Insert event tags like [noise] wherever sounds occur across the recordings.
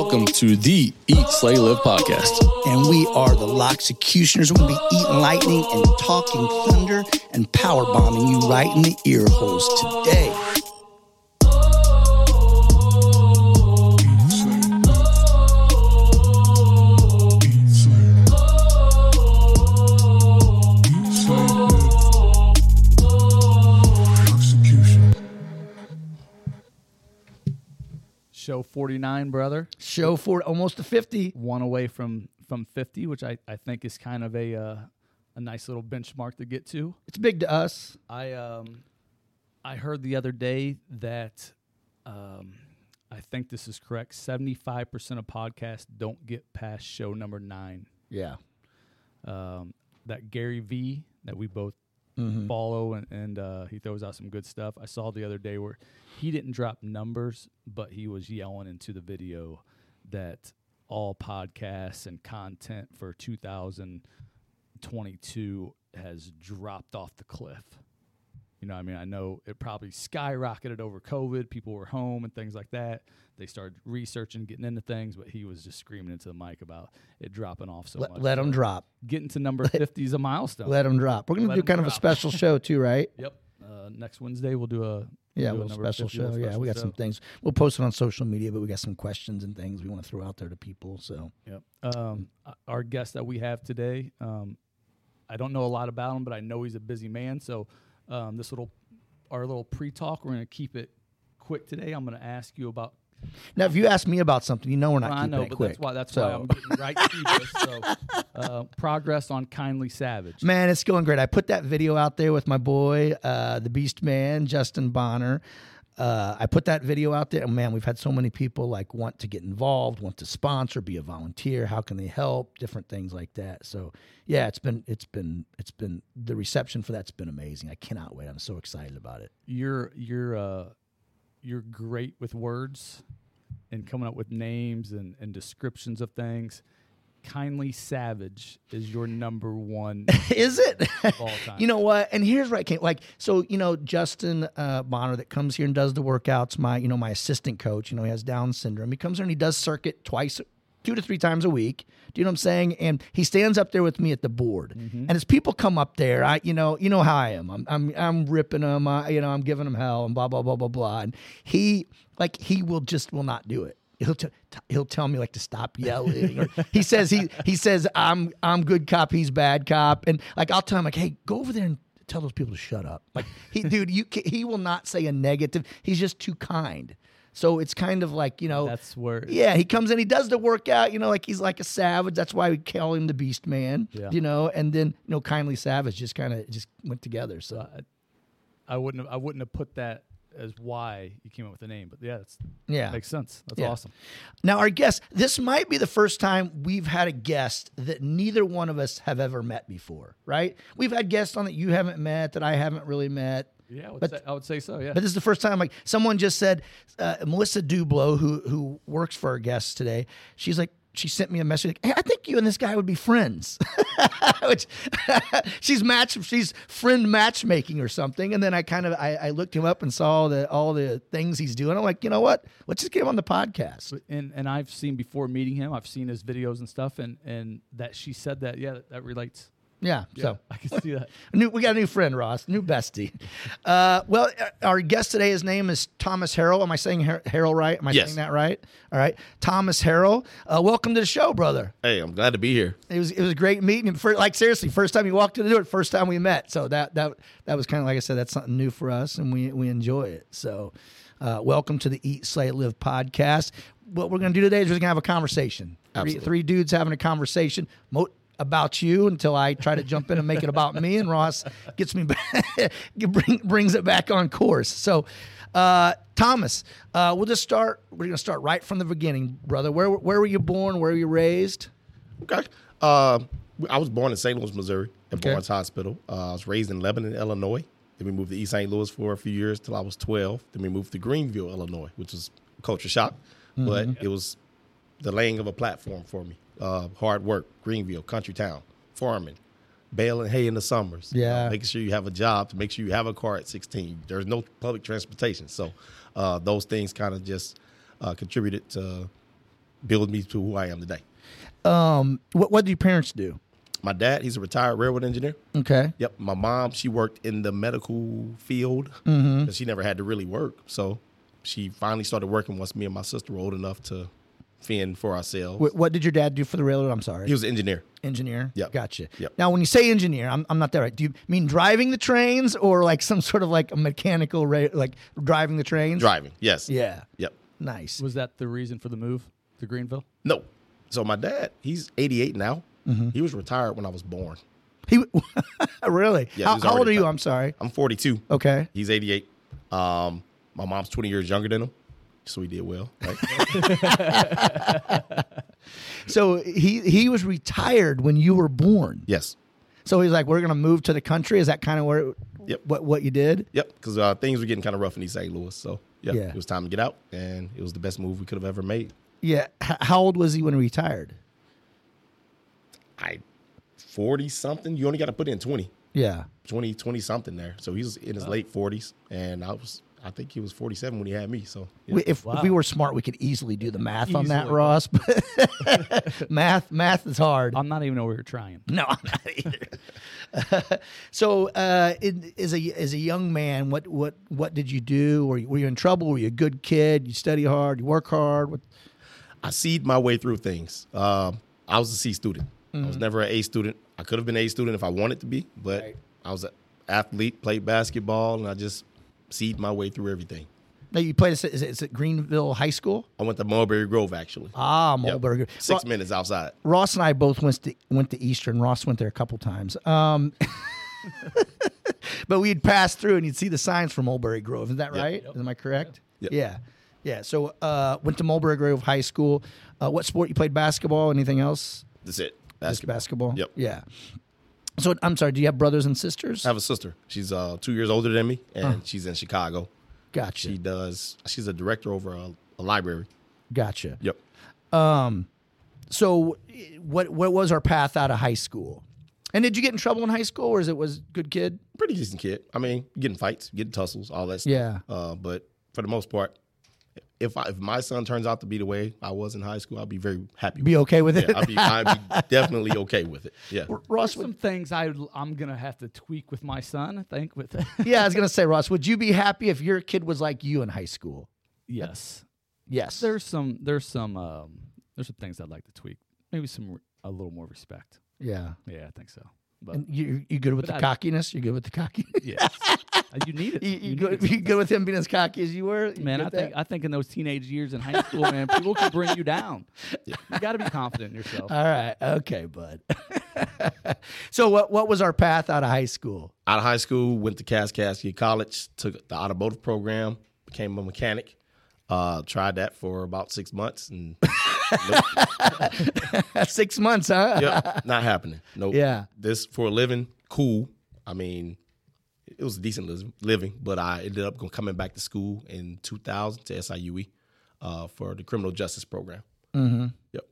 Welcome to the Eat, Slay, Live podcast. And we are the going to be eating lightning and talking thunder and power bombing you right in the ear holes today. 49, brother. Show for almost to 50. One away from from 50, which I, I think is kind of a uh, a nice little benchmark to get to. It's big to us. I um I heard the other day that um I think this is correct. 75% of podcasts don't get past show number 9. Yeah. Um that Gary V that we both Mm-hmm. follow and, and uh, he throws out some good stuff. I saw the other day where he didn't drop numbers, but he was yelling into the video that all podcasts and content for 2022 has dropped off the cliff. You know, I mean, I know it probably skyrocketed over COVID. People were home and things like that. They started researching, getting into things, but he was just screaming into the mic about it dropping off so much. Let, let them drop. Getting to number 50 is a milestone. Let them drop. We're going to do kind of a special show, too, right? [laughs] Yep. Uh, next Wednesday we'll do a Yeah, a do number special show. little Yeah, we got some things. We'll post it on social media, but we got some questions and things we want to throw out there to people. So, Yep. Um, our guest that we have today, um, I don't know a lot about him, but I know he's a busy man. So um, this little, our little pre-talk, we're going to keep it quick today. I'm going to ask you about. now if you ask me about something, you know we're not Well, I know, it but quick. that's why that's So- why I'm getting right to this. So uh, progress on Kindly Savage. Man, it's going great. I put that video out there with my boy, uh, the Beast Man, Justin Bonner. Uh, I put that video out there, and man, we've had so many people like want to get involved, want to sponsor, be a volunteer. How can they help? Different things like that. So, yeah, it's been, it's been, it's been the reception for that's been amazing. I cannot wait. I'm so excited about it. You're you're uh, you're great with words and coming up with names and, and descriptions of things. Kindly Savage is your number one [laughs] Is it? of all time. You know what? And here's where I came. Like, so you know, Justin uh, Bonner that comes here and does the workouts. My, you know, my assistant coach. You know, he has Down syndrome. He comes here and he does circuit twice, two to three times a week. Do you know what I'm saying? And he stands up there with me at the board. And as people come up there, I, you know, you know how I am. I'm, I'm, I'm ripping them. Uh, you know, I'm giving them hell and blah blah blah blah blah. And he, like, he will just will not do it. He'll t- t- he'll tell me like to stop yelling. Or [laughs] he says he he says I'm I'm good cop, he's bad cop, and like I'll tell him like, hey, go over there and tell those people to shut up. Like he, [laughs] dude, you he will not say a negative. He's just too kind. So it's kind of like you know That's where yeah, he comes in, he does the workout, you know, like he's like a savage. That's why we call him the Beast Man, Yeah. you know. And then you know, kindly savage just kind of just went together. So I wouldn't have, I wouldn't have put that as why you came up with the name, but yeah, that's yeah, makes sense. That's Yeah. awesome. Now, our guest, this might be the first time we've had a guest that neither one of us have ever met before, right? We've had guests on that you haven't met, that I haven't really met. Yeah, I would, But- say, I would say so. Yeah, But this is the first time, like, someone just said, uh, Melissa Dublo, who who works for our guests today, she's like, she sent me a message, like, hey, I think you and this guy would be friends. [laughs] Which [laughs] she's match, she's friend matchmaking or something. And then I kind of, I, I looked him up and saw the all the things he's doing. I'm like, you know what? Let's just get him on the podcast. and and I've seen before meeting him, I've seen his videos and stuff, and and that she said that. Yeah, that, that relates. Yeah. Yeah, So I can see that. [laughs] New, we got a new friend, Ross, new bestie. Uh, well, uh, our guest today, his name is Thomas Harrell. Am I saying Har- Harrell right? Am I Yes. saying that right? All right, Thomas Harrell. Uh, welcome to the show, brother. Hey, I'm glad to be here. It was it was great meeting you. For, like seriously, first time you walked through the door, first time we met. So that that that was kind of like I said, that's something new for us, and we we enjoy it. So, uh, welcome to the Eat, Slay, Live podcast. What we're going to do today is we're going to have a conversation. Three, three dudes having a conversation. Mo- about you until I try to jump in and make it about me, and Ross gets me [laughs] back, bring, brings it back on course. So, uh, Thomas, uh, we'll just start. We're going to start right from the beginning, brother. Where where were you born? Where were you raised? Okay. Uh, I was born in St. Louis, Missouri, at Okay. Barnes Hospital. Uh, I was raised in Lebanon, Illinois. Then we moved to East St. Louis for a few years till I was 12. Then we moved to Greenville, Illinois, which was culture shock, but it was the laying of a platform for me. Uh, hard work, Greenville, country town, farming, baling hay in the summers. Yeah. Uh, making sure you have a job to make sure you have a car at 16. There's no public transportation. So uh, those things kind of just uh, contributed to build me to who I am today. Um, what what do your parents do? My dad, he's a retired railroad engineer. Okay. Yep. My mom, she worked in the medical field because she never had to really work. So she finally started working once me and my sister were old enough to fend for ourselves. What, what did your dad do for the railroad? I'm sorry. he was an engineer. engineer. Yep. Gotcha. Yep. Now, when you say engineer, I'm, I'm not that right. Do you mean driving the trains or like some sort of like a mechanical, ra- like driving the trains? Driving. Yes. Yeah. Yep. Nice. Was that the reason for the move to Greenville? No. So my dad, he's 88 now. Mm-hmm. He was retired when I was born. He [laughs] really? Yeah, how he was how old are already you? retired. I'm sorry. I'm 42. Okay. He's 88. Um, my mom's 20 years younger than him. So he did well. Right? [laughs] [laughs] So he he was retired when you were born. yes. So he's like, we're gonna move to the country. Is that kind of where Yep. what what you did? Yep. Because uh, things were getting kind of rough in East St. Louis. So yeah, Yeah. it was time to get out. And it was the best move we could have ever made. Yeah. H- how old was he when he retired? I 40 something. You only got to put in 20. Yeah. 20, 20 something there. So he was in his late 40s. And I was, I think he was 47 when he had me. So yeah. We, if, if we were smart, we could easily do the math on that, Ross. But [laughs] math math is hard. I'm not even over here trying. No, I'm not either. [laughs] so, uh, in, as a as a young man, what what what did you do? Were you, were you in trouble? Were you a good kid? You study hard. You work hard. What, I seed my way through things. Um, I was a C student. I was never an A student. I could have been an A student if I wanted to be, but Right. I was an athlete, played basketball, and I just seed my way through everything. now you played. Is it, is it Greenville High School? I went to Mulberry Grove actually. Ah, Yep. Mulberry. Six Ro- minutes outside. Ross and I both went to went to Eastern. Ross went there a couple times. Um, [laughs] but we'd pass through and you'd see the signs from Mulberry Grove. Is that Yep. right? Am I correct? Yep. Yeah. Yeah. So uh, went to Mulberry Grove High School. Uh, what sport you played? Basketball? Anything else? That's it. Just Basketball. basketball. Yep. Yeah. So I'm sorry. Do you have brothers and sisters? I have a sister. She's uh, two years older than me, and she's in Chicago. Gotcha. She does. She's a director over a, a library. Gotcha. Yep. Um, so what what was our path out of high school? And did you get in trouble in high school, or is it was good kid? Pretty decent kid. I mean, getting fights, getting tussles, all that stuff. Yeah. Uh, but for the most part, if I, if my son turns out to be the way I was in high school, I'll be very happy. Be with okay with it. it? Yeah, I'll be, I'll be [laughs] definitely okay with it. Yeah. Ross, Some things I I'm gonna have to tweak with my son. I think with [laughs] yeah, I was gonna say, Ross, would you be happy if your kid was like you in high school? yes, Yes. there's some there's some um, there's some things I'd like to tweak. Maybe some re- a little more respect. yeah. Yeah, I think so. But And you you good with the I- cockiness? You good with the cockiness? yes, [laughs] you need it. you, You you, need good, it. [laughs] you good with him being as cocky as you were? You Man, I with think that? I think in those teenage years in high school, man, people can bring you down. You got to be confident in yourself. All right. Okay, bud. [laughs] so what what was our path out of high school? Out of high school, went to Kaskaskia College, took the automotive program, became a mechanic. Uh, tried that for about six months, and [laughs] Six months, huh? yep, not happening. Nope. Yeah. This for a living, cool. I mean, it was a decent living, but I ended up coming back to school in 2000 to SIUE uh, for the criminal justice program. Mm-hmm. Yep.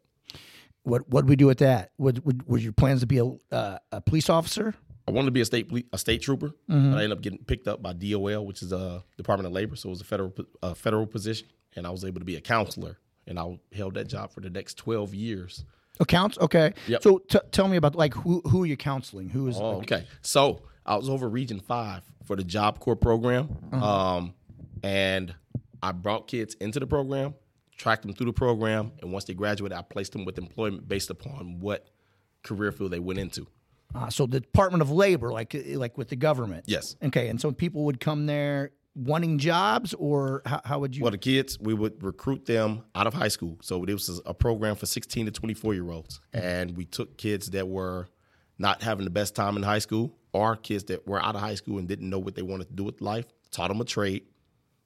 What what did we do with that? Would, would were your plans to be a uh, a police officer? I wanted to be a state a state trooper, Mm-hmm. but I ended up getting picked up by DOL, which is a Department of Labor, so it was a federal a federal position, and I was able to be a counselor, and I held that job for the next 12 years. Accounts, okay. Yep. So t- tell me about like who who are you counseling? Who is Oh, okay. So I was over Region Five for the Job Corps program, um, and I brought kids into the program, tracked them through the program, and once they graduated, I placed them with employment based upon what career field they went into. Uh, so the Department of Labor, like like with the government. Yes. Okay, and so people would come there wanting jobs, or how, how would you? Well, the kids, we would recruit them out of high school. So it was a program for 16 to 24 year olds. And we took kids that were not having the best time in high school or kids that were out of high school and didn't know what they wanted to do with life, taught them a trade.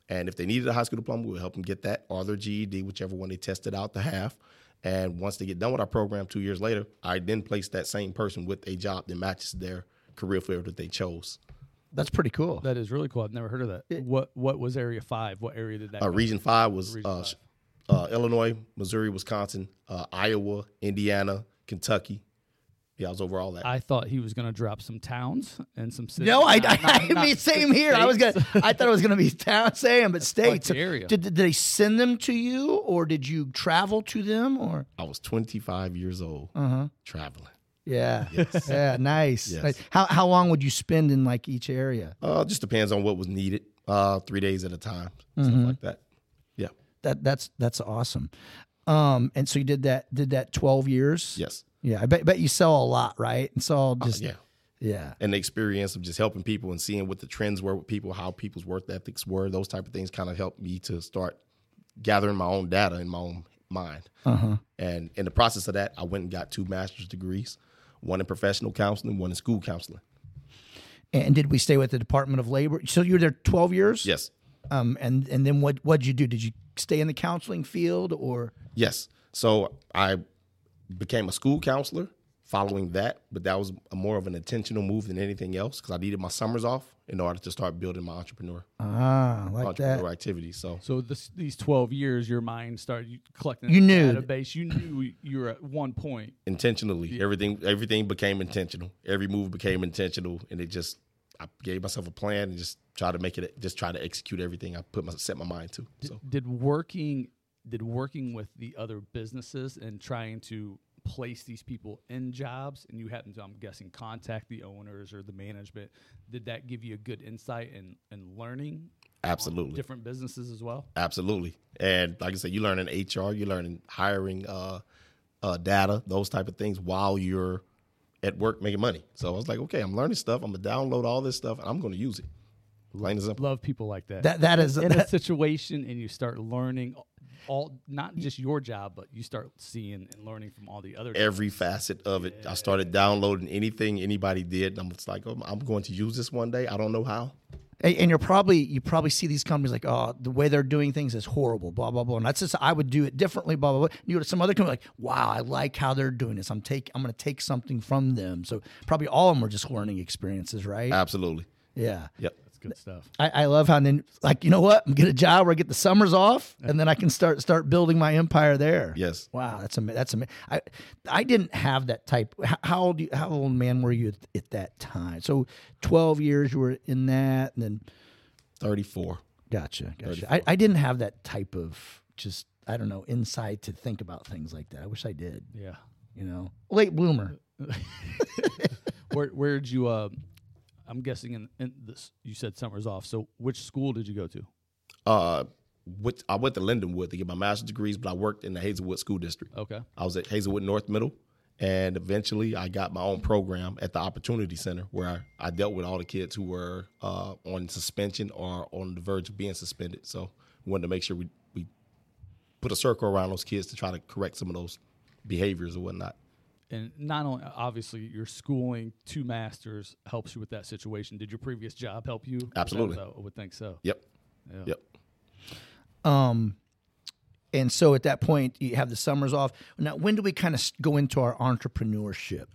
And if they needed a high school diploma, we would help them get that or their GED, whichever one they tested out to have. And once they get done with our program two years later, I then place that same person with a job that matches their career field that they chose. That's pretty cool. That is really cool. I've never heard of that. What what was Area Five? What area did that? Uh. Region five was Region uh, five. uh, Illinois, Missouri, Wisconsin, uh, Iowa, Indiana, Kentucky, Yeah, I was over all that. I thought he was going to drop some towns and some cities. No, I, Not- I, not- [laughs] I not mean, same here. I was gonna, I thought it was gonna be [laughs] town saying, but states. area. Did, did they send them to you, or did you travel to them, or? I was 25 years old, Uh-huh. traveling. Yeah, [laughs] yeah, nice. Yes. Like, how how long would you spend in like each area? Uh, just depends on what was needed. Uh, three days at a time, Mm-hmm. stuff like that. Yeah. That that's that's awesome. Um, and so you did that did that twelve years. Yes. Yeah, I bet bet you sell a lot, right? And so Uh, just yeah. yeah. And the experience of just helping people and seeing what the trends were with people, how people's work ethics were, those type of things kind of helped me to start gathering my own data in my own mind. Uh-huh. And in the process of that, I went and got two master's degrees, one in professional counseling, one in school counseling. And did we stay with the Department of Labor? So you were there twelve years. Yes. Um, and and then what what'd you do? Did you stay in the counseling field or? Yes. So I became a school counselor following that, but that was a more of an intentional move than anything else because I needed my summers off in order to start building my entrepreneur Ah, like entrepreneur that. activity. So So this, these 12 years, your mind started collecting You a knew. database. You knew you were at one point. intentionally, everything everything became intentional. Every move became intentional, and it just I gave myself a plan and just try to make it, just try to execute everything I put my set my mind to. So Did working did working with the other businesses and trying to place these people in jobs and you happen to I'm guessing contact the owners or the management did that give you a good insight and and learning absolutely, different businesses as well absolutely. And like I said, you learn in HR, you learn in hiring, uh, uh, data, those type of things while you're at work making money. So I was like, okay, I'm learning stuff. I'm gonna download all this stuff, and I'm going to use it. Plain and simple. love people like that That that is in a situation and you start learning all not just your job but you start seeing and learning from all the other Every facet of it. I started downloading anything anybody did. And I'm just like, oh, I'm going to use this one day. I don't know how. and and you're probably you probably see these companies like oh the way they're doing things is horrible blah blah blah and that's just I would do it differently blah blah blah. You know some other company like wow I like how they're doing this I'm take I'm going to take something from them. So probably all of them are just learning experiences, right? Absolutely. yeah. Yep. That's good stuff I, I love how then like you know what I'm get a job where I get the summers off and then I can start start building my empire there. Yes. Wow, that's ama- that's amazing. I I didn't have that type. How, how old you, how old man were you at, at that time? So twelve years you were in that, and then 34. gotcha, gotcha. I, I didn't have that type of just I don't know insight to think about things like that. I wish I did. yeah You know, late bloomer. [laughs] where where did you uh I'm guessing in, in this you said summers off so which school did you go to Uh, with, I went to Lindenwood to get my master's degrees, but I worked in the Hazelwood School District. okay I was at Hazelwood North Middle, and eventually I got my own program at the Opportunity Center where I, I dealt with all the kids who were uh, on suspension or on the verge of being suspended. So we wanted to make sure we, we put a circle around those kids to try to correct some of those behaviors or whatnot. And not only obviously your schooling two masters helps you with that situation did your previous job help you with that? Absolutely. I would think so Yep. Yeah. Yep. Um, and so at that point you have the summers off. Now, when do we kind of go into our entrepreneurship?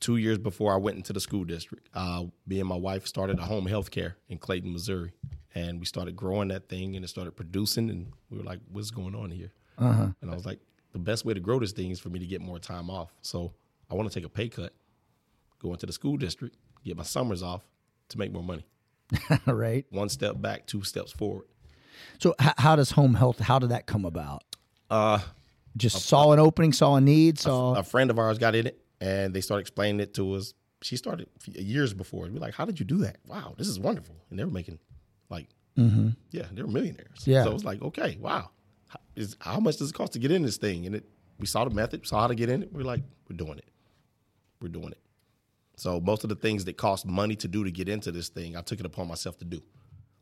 Two years before I went into the school district, uh, me and my wife started a home health care in Clayton, Missouri. And we started growing that thing and it started producing. And we were like, what's going on here? Uh-huh. And I was like, the best way to grow this thing is for me to get more time off. So I want to take a pay cut, go into the school district, get my summers off to make more money. [laughs] Right. One step back, two steps forward. So h- how does home health? How did that come about? Uh, Just saw an opening, saw a need, saw. a friend of ours got in it and they started explaining it to us. She started years before. We're like, how did you do that? Wow, this is wonderful. And they were making like, mm-hmm. yeah, they were millionaires. Yeah. So it was like, okay, wow. How, is, how much does it cost to get in this thing? And it, we saw the method, saw how to get in it. We're like, we're doing it. We're doing it. So most of the things that cost money to do to get into this thing, I took it upon myself to do,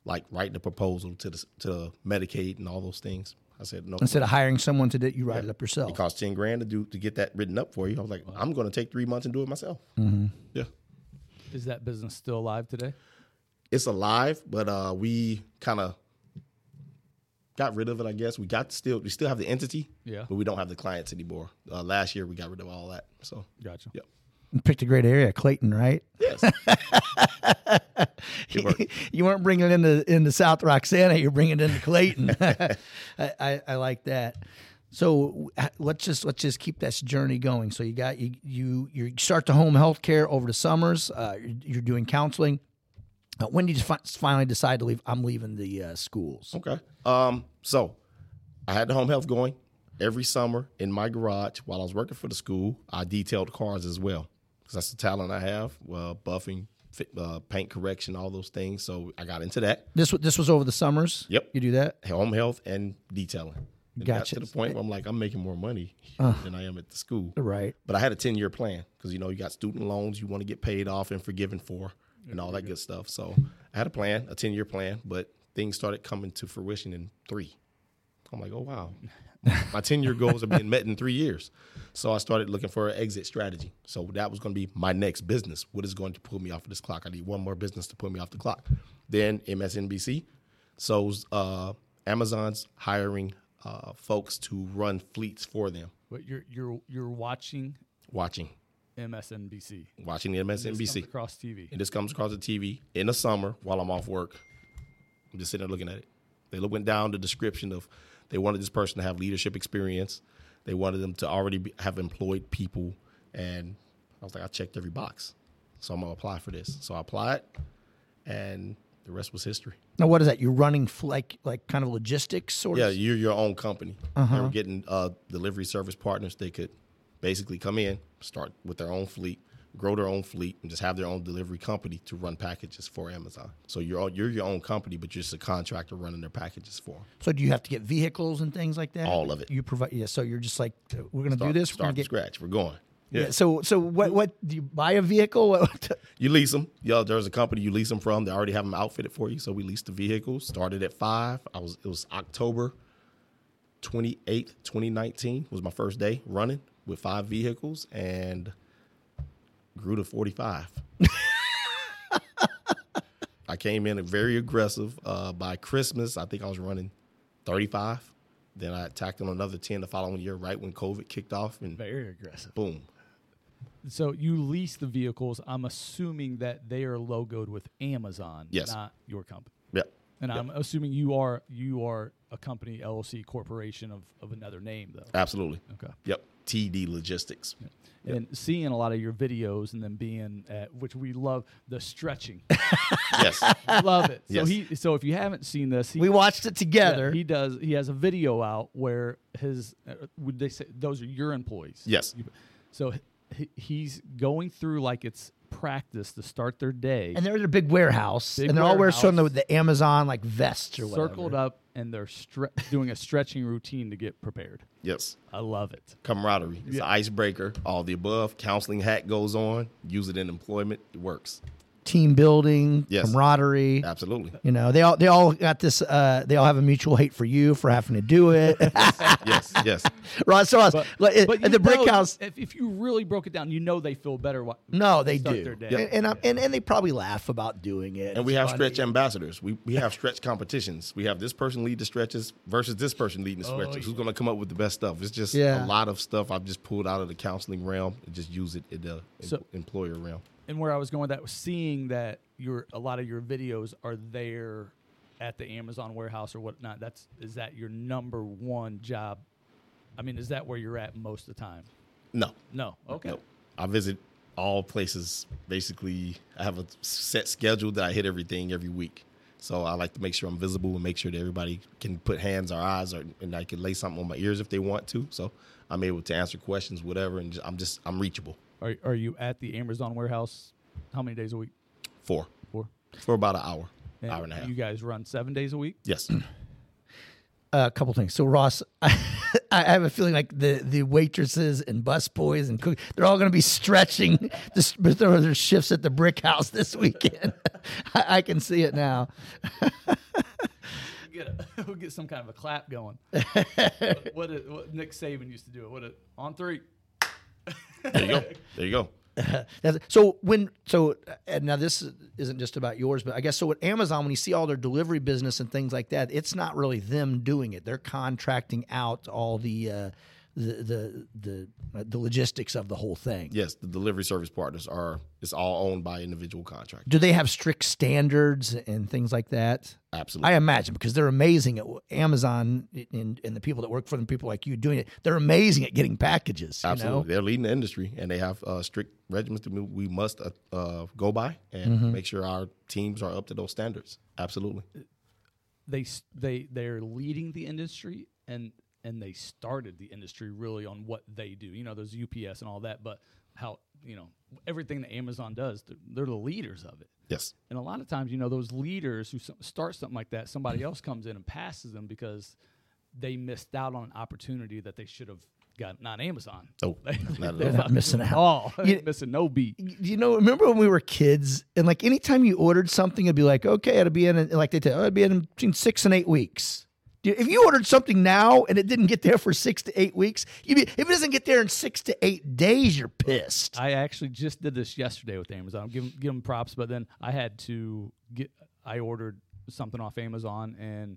like writing the proposal to the to Medicaid and all those things. I said no. Instead of hiring someone to do it, you write it up yourself. It costs ten grand to do to get that written up for you. I was like, I'm going to take three months and do it myself. Yeah, is that business still alive today it's alive, but uh, we kind of got rid of it. I guess we got still we still have the entity, Yeah. but we don't have the clients anymore. Uh, last year we got rid of all that. So gotcha yep, You picked a great area, Clayton, right? yes, [laughs] you weren't bringing it into into South Roxana. You're bringing it into Clayton. [laughs] I, I, I like that. So let's just let's just keep this journey going. So you got you you you start the home health care over the summers. Uh, you're, you're doing counseling. Uh, when did you fi- finally decide to leave? I'm leaving the uh, schools. Okay. Um, so I had the home health going every summer in my garage while I was working for the school. I detailed cars as well because that's the talent I have. Well, buffing, fit, uh, paint correction, all those things. So I got into that. This this was over the summers. Yep. You do that. home health and detailing. And got Gotcha. to the point where I'm like, I'm making more money than I am at the school. Right. But I had a 10 year plan because, you know, you got student loans you want to get paid off and forgiven for and all that good stuff. So I had a plan, a 10 year plan, but things started coming to fruition in three. I'm like, oh, wow. My 10 year goals are being met in three years. So I started looking for an exit strategy. So that was going to be my next business. What is going to pull me off of this clock? I need one more business to pull me off the clock. Then MSNBC. So uh, Amazon's hiring uh, folks to run fleets for them, But you're you're you're watching watching, MSNBC. watching the This comes MSNBC. across TV. And this comes across the TV in the summer while I'm off work. I'm just sitting there looking at it. They went down the description of they wanted this person to have leadership experience. They wanted them to already be, have employed people. And I was like, I checked every box. So I'm going to apply for this. So I applied, and the rest was history. Now what is that? You're running f- like like kind of logistics sort Yeah, of. Yeah, you're your own company. Uh-huh. They were getting uh, delivery service partners. They could basically come in, start with their own fleet, grow their own fleet, and just have their own delivery company to run packages for Amazon. So you're all, you're your own company, but you're just a contractor running their packages for them. So do you have to get vehicles and things like that? All of it. You provide. Yeah. So you're just like uh, we're going to do Start, this. We're start from get. scratch. We're going. Yeah. So so what what do you buy a vehicle? [laughs] You lease them. Yeah, there's a company you lease them from. They already have them outfitted for you. So we leased the vehicles. Started at five. I was it was October 28th, 2019 was my first day running with five vehicles and grew to 45. I came in very aggressive. Uh, by Christmas, I think I was running 35. Then I attacked on another 10 the following year, right when COVID kicked off, and Very aggressive. boom. So you lease the vehicles. I'm assuming that they are logoed with Amazon, Yes. not your company. Yep. And I'm assuming you are you are a company LLC corporation of, of another name though. Absolutely. Okay. Yep. TD Logistics. And seeing a lot of your videos and then being at which we love the stretching. [laughs] Yes. love it. So Yes. he so if you haven't seen this, he, we watched it yeah, together. he does he has a video out where his uh, would they say those are your employees. Yes. So he, he's going through like it's practice to start their day. and they're in a big warehouse, Big and they're all wearing some of the, the Amazon like vests or whatever. circled up and they're stre- [laughs] doing a stretching routine to get prepared. Yes. I love it. Camaraderie. It's Yeah. an icebreaker. All the above. Counseling hat goes on. Use it in employment. It works. Team building, Yes. camaraderie. Absolutely. You know, they all they all got this. Uh, they all have a mutual hate for you for having to do it. [laughs] yes. Yes. [laughs] Ross, so us, like, But at the brick house. if, if you really broke it down, you know they feel better. Wh- No, they do, their day. and and, I'm- and and they probably laugh about doing it. And we have funny. stretch ambassadors. We we have stretch competitions. We have this person lead the stretches versus this person leading the stretches. Who's going to come up with the best stuff? It's just Yeah. a lot of stuff I've just pulled out of the counseling realm and just use it in the em- So- employer realm. And where I was going with that was seeing that your a lot of your videos are there at the Amazon warehouse or whatnot. That's is that your number one job? I mean, is that where you're at most of the time? No. No. Okay. Nope. I visit all places. Basically, I have a set schedule that I hit everything every week. So I like to make sure I'm visible and make sure that everybody can put hands or eyes, or and I can lay something on my ears if they want to. So I'm able to answer questions, whatever, and I'm just I'm reachable. Are are you at the Amazon warehouse? How many days a week? Four. Four. for about an hour, And hour and a half. You guys run seven days a week. yes. [clears throat] Uh, a couple things. So Ross, [laughs] I, have a feeling like the the waitresses and busboys and cook, they're all going to be stretching [laughs] this, their their shifts at the brick house [laughs] this weekend. I, I can see it now. Get a, we'll get some kind of a clap going. what, what, it- what Nick Saban used to do it. What it on three. There you go. There you go. [laughs] So when so and now this isn't just about yours, but I guess so With Amazon when you see all their delivery business and things like that, it's not really them doing it. They're contracting out all the uh, the the the, uh, the logistics of the whole thing. Yes, the delivery service partners are it's all owned by individual contractors. Do they have strict standards and things like that? Absolutely. I imagine because they're amazing at Amazon and, and the people that work for them, people like you doing it, they're amazing at getting packages. You Absolutely, know? they're leading the industry, and they have uh, strict regimens that we- we must uh, uh, go by and Mm-hmm. make sure our teams are up to those standards. Absolutely, they they they're leading the industry and and they started the industry really on what they do. You know, there's UPS and all that, but how you know everything that Amazon does, they're, they're the leaders of it. yes, And a lot of times, you know, those leaders who start something like that, somebody mm-hmm. else comes in and passes them because they missed out on an opportunity that they should have got. Not Amazon. Oh, [laughs] they, not they're. Not missing out. all. [laughs] You- missing no beat. you know, remember when we were kids and like anytime you ordered something, it'd be like, okay, it'll be in, in- like they tell, oh, it'll be in between six and eight weeks. If you ordered something now and it didn't get there for six to eight weeks, be, if it doesn't get there in six to eight days, you're pissed. I actually just did this yesterday with Amazon. Give 'em- give them props, but then I had to get. I ordered something off Amazon and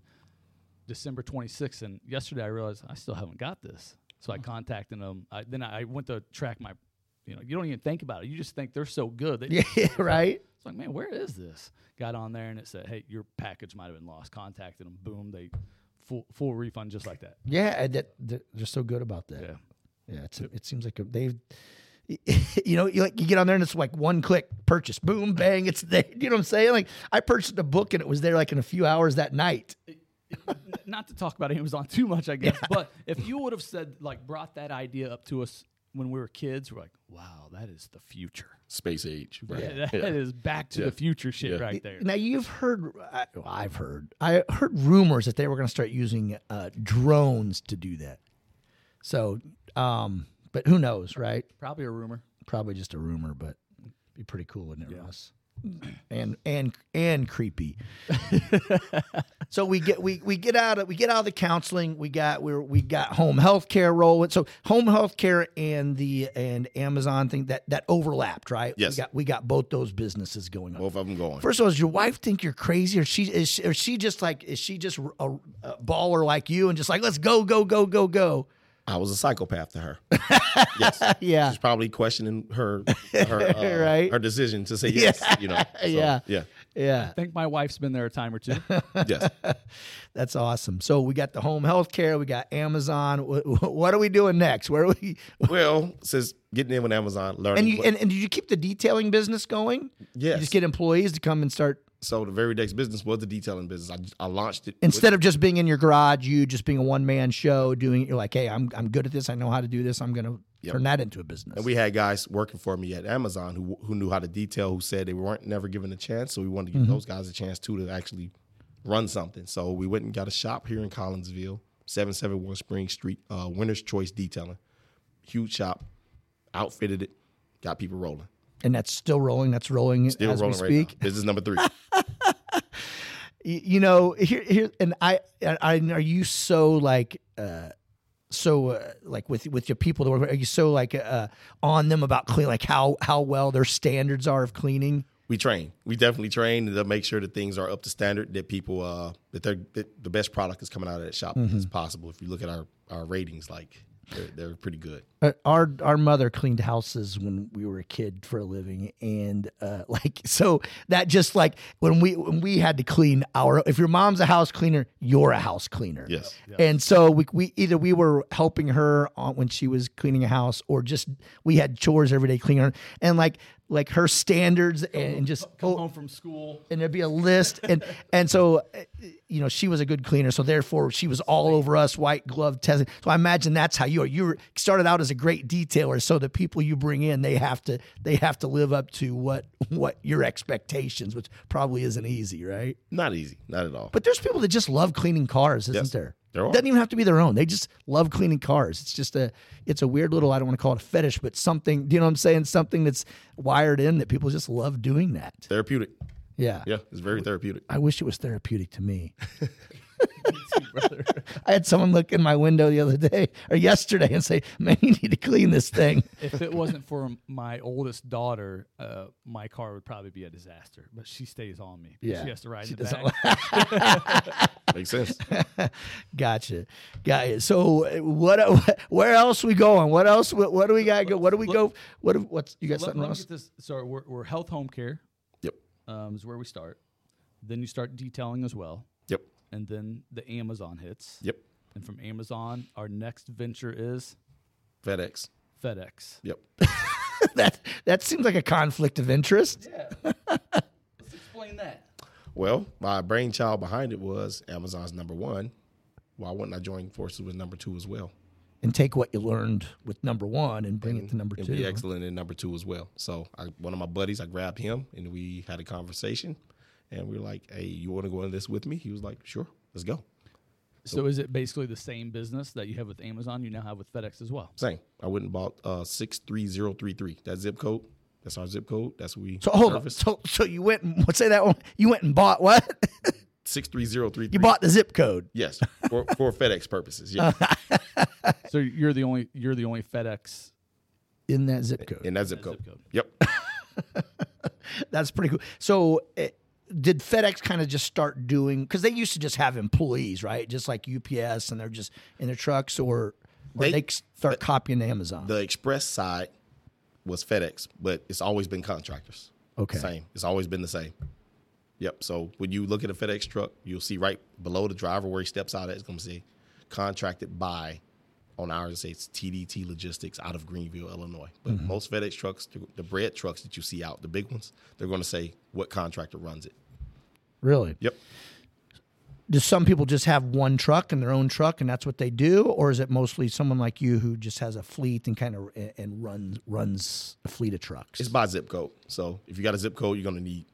December 26th, and yesterday I realized I still haven't got this. So I contacted them. I, then I went to track my. You know, you don't even think about it. You just think they're so good. They, [laughs] Yeah, [laughs] right. It's like, man, where is this? Got on there and it said, hey, your package might have been lost. Contacted them. Boom, they full full refund just like that. Yeah, that, they're so good about that. Yeah. Yeah, it's, it seems like they've, [laughs] you know, you like you get on there and it's like one click purchase, boom, bang, it's there. [laughs] You know what I'm saying? Like I purchased a book and it was there like in a few hours that night. [laughs] not to talk about Amazon too much, I guess, but if you would have said like brought that idea up to us when we were kids, we're like, wow, that is the future. space age. Right? Yeah, that is back to Yeah. the future shit Yeah. right there. Now you've heard, I, well, I've heard, I heard rumors that they were going to start using uh, drones to do that. So, um, but who knows, right? Probably a rumor. Probably just a rumor, but be pretty cool, wouldn't it, Russ? And and and creepy. [laughs] so we get we we get out of we get out of the counseling. We got we we got home health care rolling. So home health care and the and Amazon thing that that overlapped, right? Yes. We got we got both those businesses going on. Both of them going. First of all, does your wife think you're crazy, or she is she, or she just like is she just a, a baller like you and just like let's go go go go go? I was a psychopath to her. [laughs] yes, Yeah, she's probably questioning her [laughs] her uh, Right. her decision to say yes. You know, So, Yeah. yeah, yeah. I think my wife's been there a time or two. [laughs] yes. That's awesome. So we got the home health care, we got Amazon. What, what are we doing next? Where are we? Well, since getting in with Amazon, learning. And you what- and, and did you keep the detailing business going? You yes. just get employees to come and start so the very next business was the detailing business. I, I launched it with- instead of just being in your garage, you just being a one man show, doing it. You're like, hey, I'm I'm good at this. I know how to do this. I'm gonna turn that into a business. And we had guys working for me at Amazon who who knew how to detail, who said they weren't never given a chance. So we wanted to give those guys a chance too to actually run something. So we went and got a shop here in Collinsville, seven seven one Spring Street, uh, Winner's Choice Detailing, huge shop, outfitted it, got people rolling. And that's still rolling. That's rolling Still as rolling we right speak. now. Business number three. [laughs] You know here here and i i are you so like uh so uh, like with with your people that work, are you so like uh on them about clean like how how well their standards are of cleaning we train. We definitely train to make sure that things are up to standard. That people, uh, that they're that the best product is coming out of that shop as possible. If you look at our our ratings, like they're, they're pretty good. uh, our our mother cleaned houses when we were a kid for a living and uh [laughs] like so that just like when we when we had to clean our if your mom's a house cleaner you're a house cleaner Yes. And so we, we either we were helping her on when she was cleaning a house, or just we had chores every day cleaning her, and like like her standards and just Come oh, home from school. and there'd be a list, and [laughs] and so you know she was a good cleaner, so therefore she was all over us, white glove testing. So I imagine that's how you are. You started out as a great detailer, so the people you bring in they have to they have to live up to what what your expectations, which probably isn't easy, right? Not easy, not at all. But there's people that just love cleaning cars, isn't Yes, there? There are. Doesn't even have to be their own. They just love cleaning cars. It's just a, it's a weird little. I don't want to call it a fetish, but something. Do you know what I'm saying? Something that's wired in that people just love doing that. therapeutic. Yeah. Yeah, it's very therapeutic. I wish it was therapeutic to me. [laughs] brother. I had someone look in my window the other day or yesterday and say, "Man, you need to clean this thing." if it wasn't for my oldest daughter, uh, my car would probably be a disaster. But she stays on me. Yeah. she has to ride She in the doesn't back. [laughs] Makes sense. [laughs] Gotcha, got it. So, uh, what? Where else we going? What else? What, what do we got? Go? What do we go? What? do- What's you got? Let, something let else? get this. So we're, we're health home care Yep. um, is where we start. Then you start detailing as well, Yep. And then the Amazon hits. Yep. And from Amazon, our next venture is FedEx. FedEx. Yep. [laughs] that that seems like a conflict of interest. Yeah. [laughs] Let's explain that. Well, my brainchild behind it was Amazon's number one. Why wouldn't I join forces with number two as well? And take what you learned with number one and bring it to number and two. be excellent in number two as well. So I, one of my buddies, I grabbed him and we had a conversation, and we were like, "Hey, you want to go in this with me?" He was like, "Sure, let's go." So is it basically the same business that you have with Amazon? You now have with FedEx as well. Same. I went and bought uh, six three zero three three. That zip code. That's our zip code. That's what we. So hold on. So so you went and let's [laughs] say that one. You went and bought what? [laughs] Six three zero three three. you bought the zip code. Yes, for, for FedEx purposes. Yeah, [laughs] So you're the only you're the only FedEx in that zip code. in that zip code. zip code. Yep. That's pretty cool. So, eh, did FedEx kind of just start doing? Because they used to just have employees, right? Just like UPS, and they're just in their trucks, or, or they, They- start copying Amazon. The express side was FedEx, but it's always been contractors. Okay. Same. It's always been the same. Yep. So when you look at a FedEx truck, you'll see right below the driver where he steps out at, it's going to say contracted by. On ours, it says TDT Logistics out of Greenville, Illinois. But Mm-hmm. most FedEx trucks, the, bread trucks that you see out, the big ones, they're going to say what contractor runs it. really? Yep. Do some people just have one truck and their own truck, and that's what they do, or is it mostly someone like you who just has a fleet and kind of and runs runs a fleet of trucks? It's by zip code. So if you got a zip code, you're going to need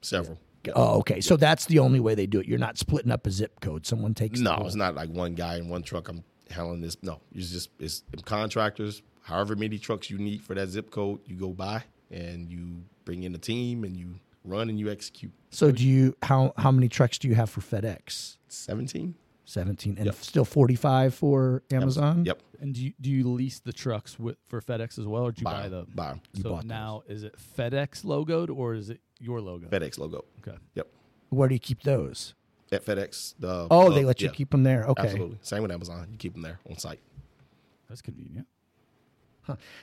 several. Oh, okay. So that's the only way they do it. You're not splitting up a zip code. Someone takes No, it's not like one guy in one truck. I'm handling this. No, it's just it's contractors. However many trucks you need for that zip code, you go buy and you bring in a team and you run and you execute. So do you how how many trucks do you have for FedEx? Seventeen. 17 and still 45 for Amazon? Yep. And do you, do you lease the trucks with, for FedEx as well, or do you Buy, them buy the? buy 'em. so bought those. now is it FedEx logoed or is it your logo? FedEx logo. Okay. Yep. Where do you keep those? At FedEx. The Oh, uh, they let you yeah, keep them there. Okay. Absolutely. Same with Amazon. You keep them there on site. That's convenient.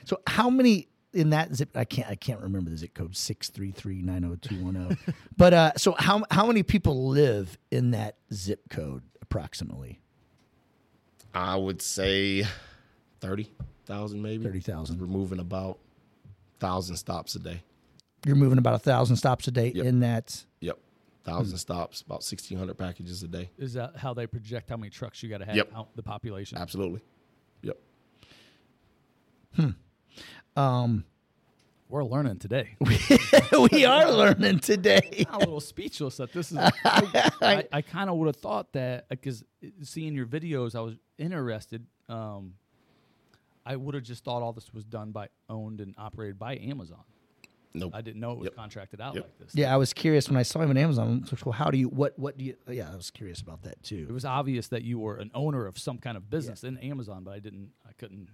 So how many in that zip I can't I can't remember the zip code 633-90210. [laughs] but uh so how how many people live in that zip code approximately? I would say thirty thousand, maybe 30,000. We're moving about thousand stops a day. You're moving about a 1000 stops a day Yep. in that Yep. Hmm. Thousand stops, about sixteen hundred packages a day. Is that how they project how many trucks you got to have? Yep. How, the population. Absolutely. Yep. Hmm. um We're learning today. [laughs] we are learning today. [laughs] I'm a little speechless that this is. I, [laughs] I, I kind of would have thought that because seeing your videos, I was interested. Um, I would have just thought all this was done by owned and operated by Amazon. Nope. I didn't know it was Yep. contracted out Yep. like this. Yeah, I was curious when I saw him on Amazon. I was like, well, how do you what what do you oh, yeah, I was curious about that too. It was obvious that you were an owner of some kind of business in Amazon, but I didn't. I couldn't.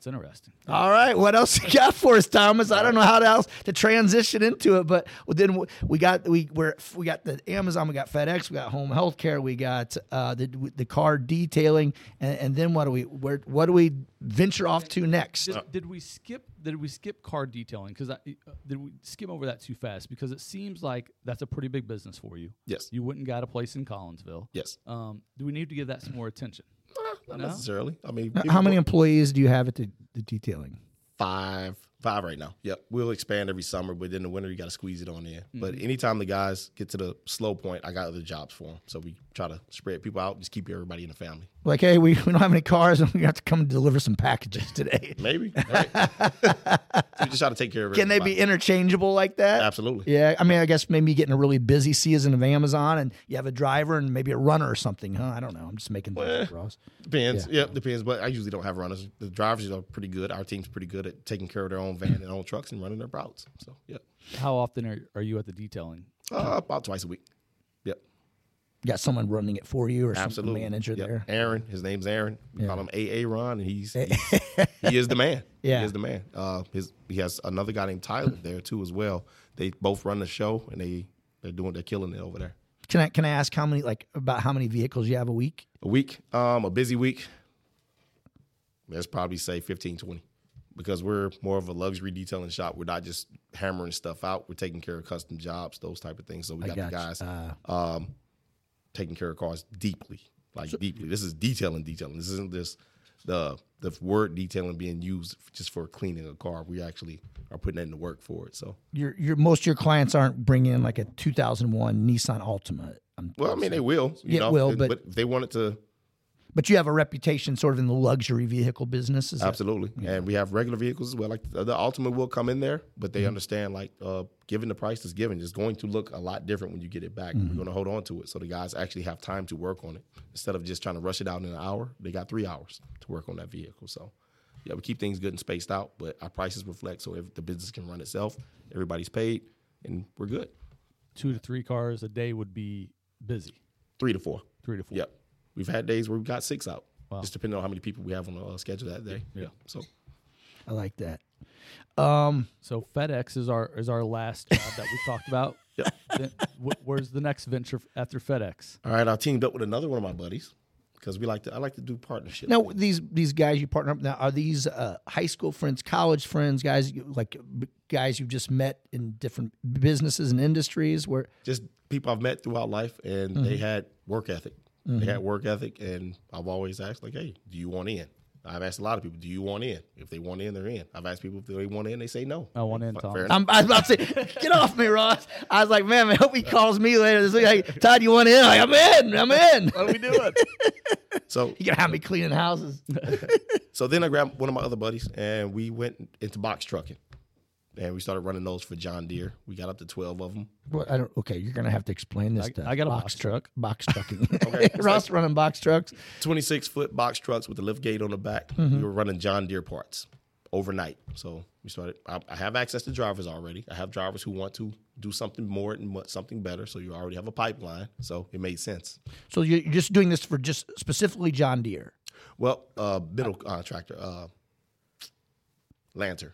It's interesting. All right, what else you got for us, Thomas? I don't know how else to transition into it, but then we- we got we we're, we got the Amazon, we got FedEx, we got home health care, we got uh, the the car detailing, and, and then what do we where what do we venture off to next? Did, did we skip? Did we skip car detailing? Because uh, did we skim over that too fast? Because it seems like that's a pretty big business for you. Yes. You wouldn't got a place in Collinsville. Yes. Um, do we need to give that some more attention? Not No? necessarily. I mean, How many employees do you have at the, the detailing? Five, five right now. Yep. We'll expand every summer, but in the winter you got to squeeze it on in. But Mm-hmm. anytime the guys get to the slow point, I got other jobs for them. So we try to spread people out, just keep everybody in the family. Like, hey, we, [laughs] we don't have any cars, and we have to come deliver some packages [laughs] today. Maybe. [laughs] Right. so we just try to take care of. It. Can they be interchangeable like that? Absolutely. Yeah, I mean, I guess maybe you get in a really busy season of Amazon, and you have a driver and maybe a runner or something, huh? I don't know. I'm just making things Well, Ross. Depends. Yeah. depends. But I usually don't have runners. The drivers are pretty good. Our team's pretty good at taking care of their own van and own trucks and running their routes. So yeah, How often are, are you at the detailing? uh, about twice a week. Yep. You got someone running it for you or some manager Yep. there. Aaron, his name's Aaron. We Yeah. call him AA Ron, and he's, [laughs] he's he is the man. [laughs] Yeah. he is the man. Uh, his he has another guy named Tyler there too as well. They both run the show, and they they're doing they're killing it over there. Can I can I ask how many like about how many vehicles you have a week? A week, um, a busy week. Let's probably say 15, 20. Because we're more of a luxury detailing shop. We're not just hammering stuff out. We're taking care of custom jobs, those type of things. So we got got the guys Uh, um, taking care of cars deeply, like deeply. This is detailing, detailing. This isn't just the the word detailing being used just for cleaning a car. We actually are putting that into work for it. So, your your most of your clients aren't bringing in like a 2001 Nissan Altima. I'm well, I mean, they will, you Yeah, know, will, but- if they wanted to, But you have a reputation sort of in the luxury vehicle business. Is that- absolutely. And we have regular vehicles as well. Like the, the Altima will come in there, but Mm-hmm. they understand like uh, given the price is given, it's going to look a lot different when you get it back. Mm-hmm. We're going to hold on to it, so the guys actually have time to work on it instead of just trying to rush it out in an hour. They got three hours to work on that vehicle. So, yeah, we keep things good and spaced out, but our prices reflect so if the business can run itself, everybody's paid, and we're good. Two to three cars a day would be busy. Three to four. Three to four. Yep. We've had days where we got six out, Wow. just depending on how many people we have on the uh, schedule that day. Yeah. So I like that. Um, So FedEx is our is our last job that we talked about. [laughs] Yep. Then wh- where's the next venture after FedEx? All right, I teamed up with another one of my buddies because we like to. I like to do partnerships. now these these guys you partner up now are these uh, high school friends, college friends, guys you- like b- guys you've just met in different businesses and industries where just people I've met throughout life, and they had work ethic. They mm-hmm. had work ethic, and I've always asked like, "Hey, do you want in?" I've asked a lot of people, "Do you want in?" If they want in, they're in. I've asked people if they want in, they say no. I want in, F- Tom. Enough. I'm, I was about to say, [laughs] get off me, Ross. I was like, man, I hope he calls me later this week. Like, Todd, you want in? Like, I'm in. I'm in. What are we doing? [laughs] so, You gonna have me cleaning houses? [laughs] so then I grabbed one of my other buddies, and we went into box trucking, and we started running those for John Deere. We got up to twelve of them. What, I don't. Okay, you're gonna have to explain this. I- to I got a box truck. Box [laughs] trucking. [laughs] Ross running box trucks. 26 foot box trucks with the lift gate on the back. We were running John Deere parts overnight. So we started. I, I have access to drivers already. I have drivers who want to do something more and what- something better. So you already have a pipeline. So it made sense. So you're you're just doing this for just specifically John Deere. Well, uh, middle contractor, uh, Lanter.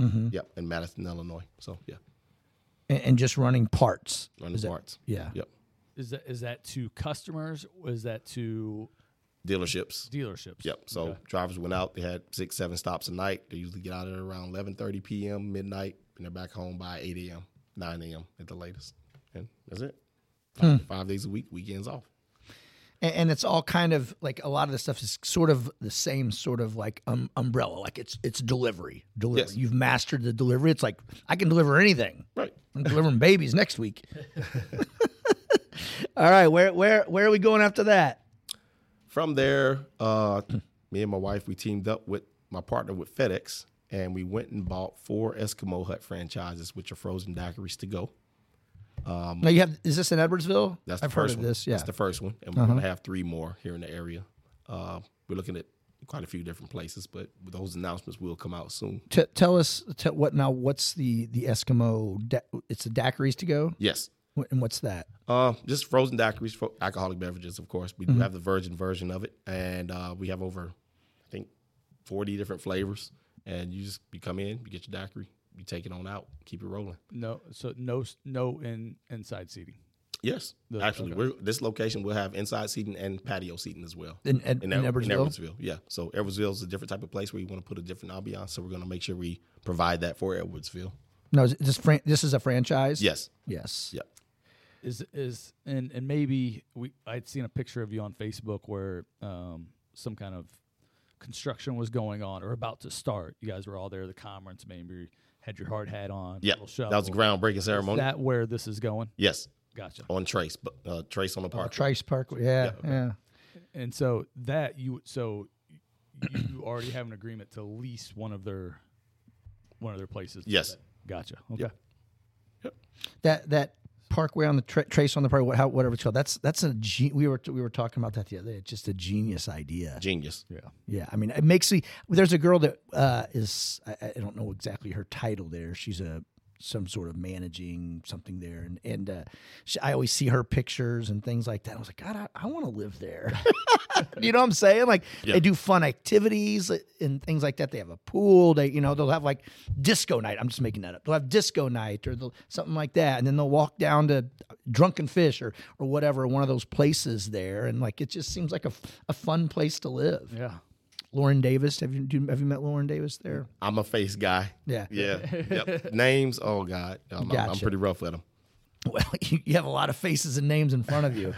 Mm-hmm. Yep, in Madison, Illinois. So yeah, and, and just running parts. running Is that- parts. yeah. Yep, Is that is that to customers? Or is that to dealerships. dealerships? Yep. So Okay. drivers went out. They had six, seven stops a night. They usually get out of there around 11:30 p.m., midnight, and they're back home by 8 a.m., 9 a.m. at the latest. And that's it. Five, five days a week, weekends off. And, and it's all kind of like a lot of the stuff is sort of the same sort of like um, umbrella. Like it's it's delivery. Delivery. Yes. You've mastered the delivery. It's like I can deliver anything. Right. I'm delivering [laughs] babies next week. [laughs] all right, where where where are we going after that? From there, uh, [clears throat] me and my wife, we teamed up with my partner with FedEx, and we went and bought four Eskimo Hut franchises, which are frozen daiquiris to go. Now you have is this in Edwardsville? That's the I've first heard of one. this. Yeah. Uh-huh. That's the first one, and we're going to have three more here in the area. Uh, we're looking at quite a few different places, but those announcements will come out soon. T- tell us t- what now? What's the the Eskimo? Da- it's the daiquiris to go. Yes. And what's that? Uh, just frozen daiquiris for alcoholic beverages, of course. We do Mm-hmm. have the virgin version of it, and uh, we have over, I think, forty different flavors. And you just you come in, you get your daiquiri, you take it on out, keep it rolling. No. So no no in inside seating. Yes, The- actually, okay. we're, this location will have inside seating and patio seating as well. In, Ed- In, in, Ed- Edwardsville. in Edwardsville, yeah. So Edwardsville is a different type of place where you want to put a different ambiance. So we're going to make sure we provide that for Edwardsville. No, is this fran- this is a franchise. Yes. Yes. Yep. Is is and and maybe we I'd seen a picture of you on Facebook where um, some kind of construction was going on or about to start. You guys were all there. The conference maybe had your hard hat on. Yeah. That was a shovel. groundbreaking Is ceremony. that where this is going? yes. Gotcha. On Trace, but uh, Trace on the Oh, park. Trice Park. Yeah. Yeah. And so that you so you already have an agreement to lease one of their one of their places. Yes. Gotcha. Okay. That that parkway on the tra- trace on the park, how, whatever it's called. That's that's a ge- we were we were talking about that the other day. It's just a genius idea. Genius. Yeah. Yeah, I mean, it makes me. There's a girl that uh, is I, I don't know exactly her title. There, she's a some sort of managing something there, and and uh, she, I always see her pictures and things like that. I was like, God, I, I want to live there. [laughs] you know what I'm saying? Like Yeah. they do fun activities and things like that. They have a pool. They you know they'll have like disco night. I'm just making that up. They'll have disco night or something like that, and then they'll walk down to Drunken Fish or or whatever one of those places there, and like it just seems like a, a fun place to live. Yeah. Lauren Davis, have you have you met Lauren Davis there? I'm a face guy. Yeah. Yeah. [laughs] yep. Names. Oh God. Um, I'm, I'm- I'm pretty rough with them. Well, [laughs] you, you have a lot of faces and names in front of you.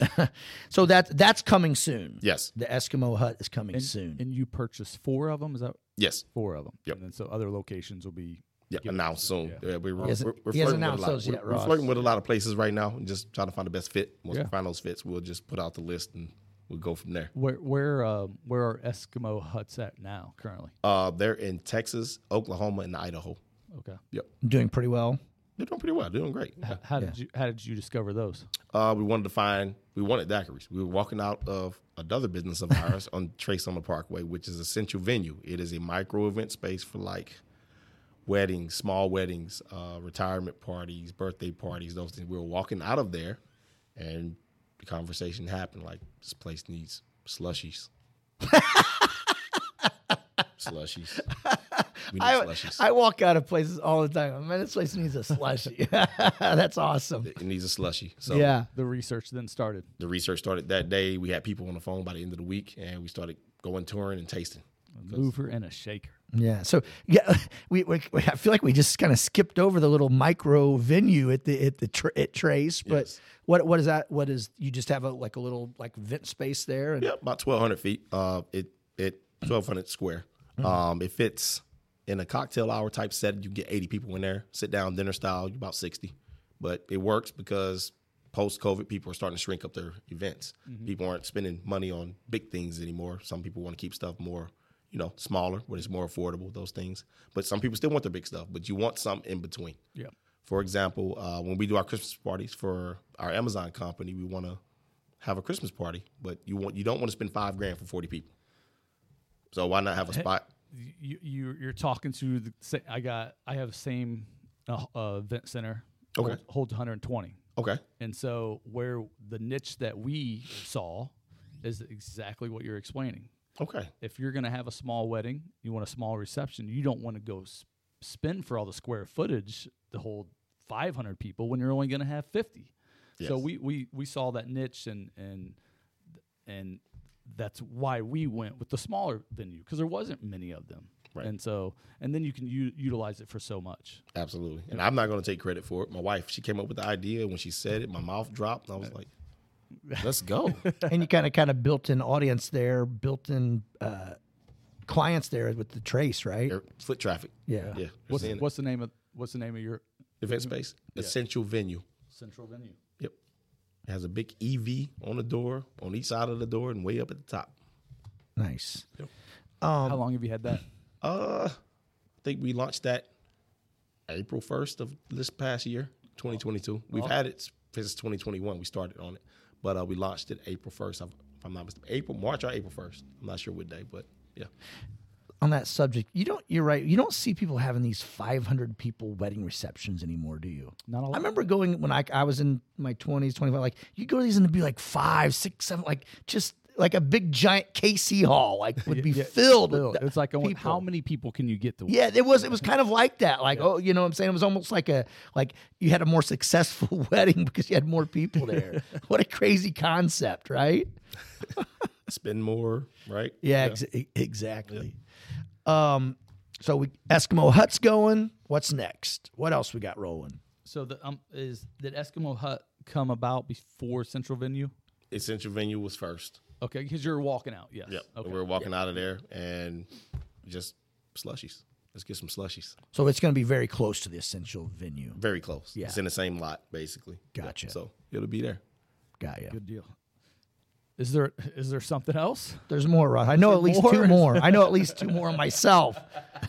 [laughs] so that that's coming soon. Yes. The Eskimo hut is coming And, soon. and you purchased four of them? Is that Yes. four of them? Yep. And then so other locations will be. Yeah, announced soon. Yeah. we, we're, He we're, we're flirting with a lot. those we're, yet, we're flirting with a lot of places right now and just trying to find the best fit. Once Yeah. we find those fits, we'll just put out the list and we'll go from there. Where where uh, where are Eskimo huts at now currently? Uh, they're in Texas, Oklahoma, and Idaho. Okay. Yep, Doing pretty well. they're doing pretty well. They're doing great. H- How did you how did you discover those? Uh, we wanted to find, we wanted daiquiris. We were walking out of another business of ours [laughs] on Trace on the Parkway, which is Essential Venue. It is a micro event space for like weddings, small weddings, uh, retirement parties, birthday parties, those things. We were walking out of there and the conversation happened like, this place needs slushies. [laughs] slushies. We need I, slushies. I walk out of places all the time. Man, this place needs a slushie. [laughs] That's awesome. it needs a slushie. So yeah. The research then started. the research started that day. We had people on the phone by the end of the week, and we started going touring and tasting. A mover and a shaker. Yeah. So yeah, [laughs] we, we we- I feel like we just kind of skipped over the little micro venue at the at the tr at Trace. But Yes. what what is that? What is you just have a like a little like vent space there? And Yeah, about twelve hundred feet. Uh, it it twelve hundred square. Um, it fits in a cocktail hour type set. You can get eighty people in there, sit down dinner style. You about sixty, but it works because post COVID, people are starting to shrink up their events. People aren't spending money on big things anymore. Some people want to keep stuff more, you know, smaller, where it's more affordable. Those things, but some people still want the big stuff. But you want some in between. Yeah. For example, uh, when we do our Christmas parties for our Amazon company, we want to have a Christmas party, but you want you don't want to spend five grand for forty people. So why not have a spot? You you you're talking to the I got I have the same uh, uh, event center. Okay. Hold, holds 120. Okay, And so where the niche that we saw is exactly what you're explaining. Okay, If you're going to have a small wedding, you want a small reception, you don't want to go s- spend for all the square footage to hold 500 people when you're only going to have 50. So we, we we saw that niche and and and that's why we went with the smaller venue because there wasn't many of them. Right. And so and then you can u- utilize it for so much. absolutely. And I'm not going to take credit for it. My wife, she came up with the idea. When she said it, my mouth dropped. I was like, "Let's go." [laughs] and you kind of kind of built in audience there, built in uh, clients there with the Trace, right? They're Foot traffic. Yeah. Yeah. What's what's the name of what's the name of your event space? Essential venue. central venue? Yep. It has a big EV on the door, on each side of the door, and way up at the top. Nice. How long have you had that? Uh, I think we launched that April 1st of this past year, 2022. We've had it since 2021. We started on it, but uh, we launched it April 1st. If I'm not mistaken, April, March or April 1st. I'm not sure what day, but yeah. On that subject, you don't. You're right. You don't see people having these 500 people wedding receptions anymore, do you? Not a lot. I remember going when I I was in my 20s, 25. Like you go to these and it'd be like five, six, seven, like just like a big giant KC hall, like would be Yeah, filled. Bill, with it's like I people. how many people can you get to? Yeah, it was. It was kind of like that. Like, oh, you know, what I'm saying it was almost like a like you had a more successful [laughs] wedding because you had more people there. [laughs] what a crazy concept, right? [laughs] Spend more, right? Yeah, ex- e- exactly. Um, so we Eskimo huts going. What's next? What else we got rolling? So the um is did Eskimo Hut come about before Central Venue? Essential venue was first. Okay, because you're walking out. Yes. Yep. Okay. We were walking out of there and just slushies. Let's get some slushies. So it's going to be very close to the essential venue. Very close. Yeah. It's in the same lot, basically. Yep. Gotcha. So it'll be there. Got you. Good deal. Is there is there something else? There's more, Ross. I know at least more? two [laughs] more. I know at least two more myself.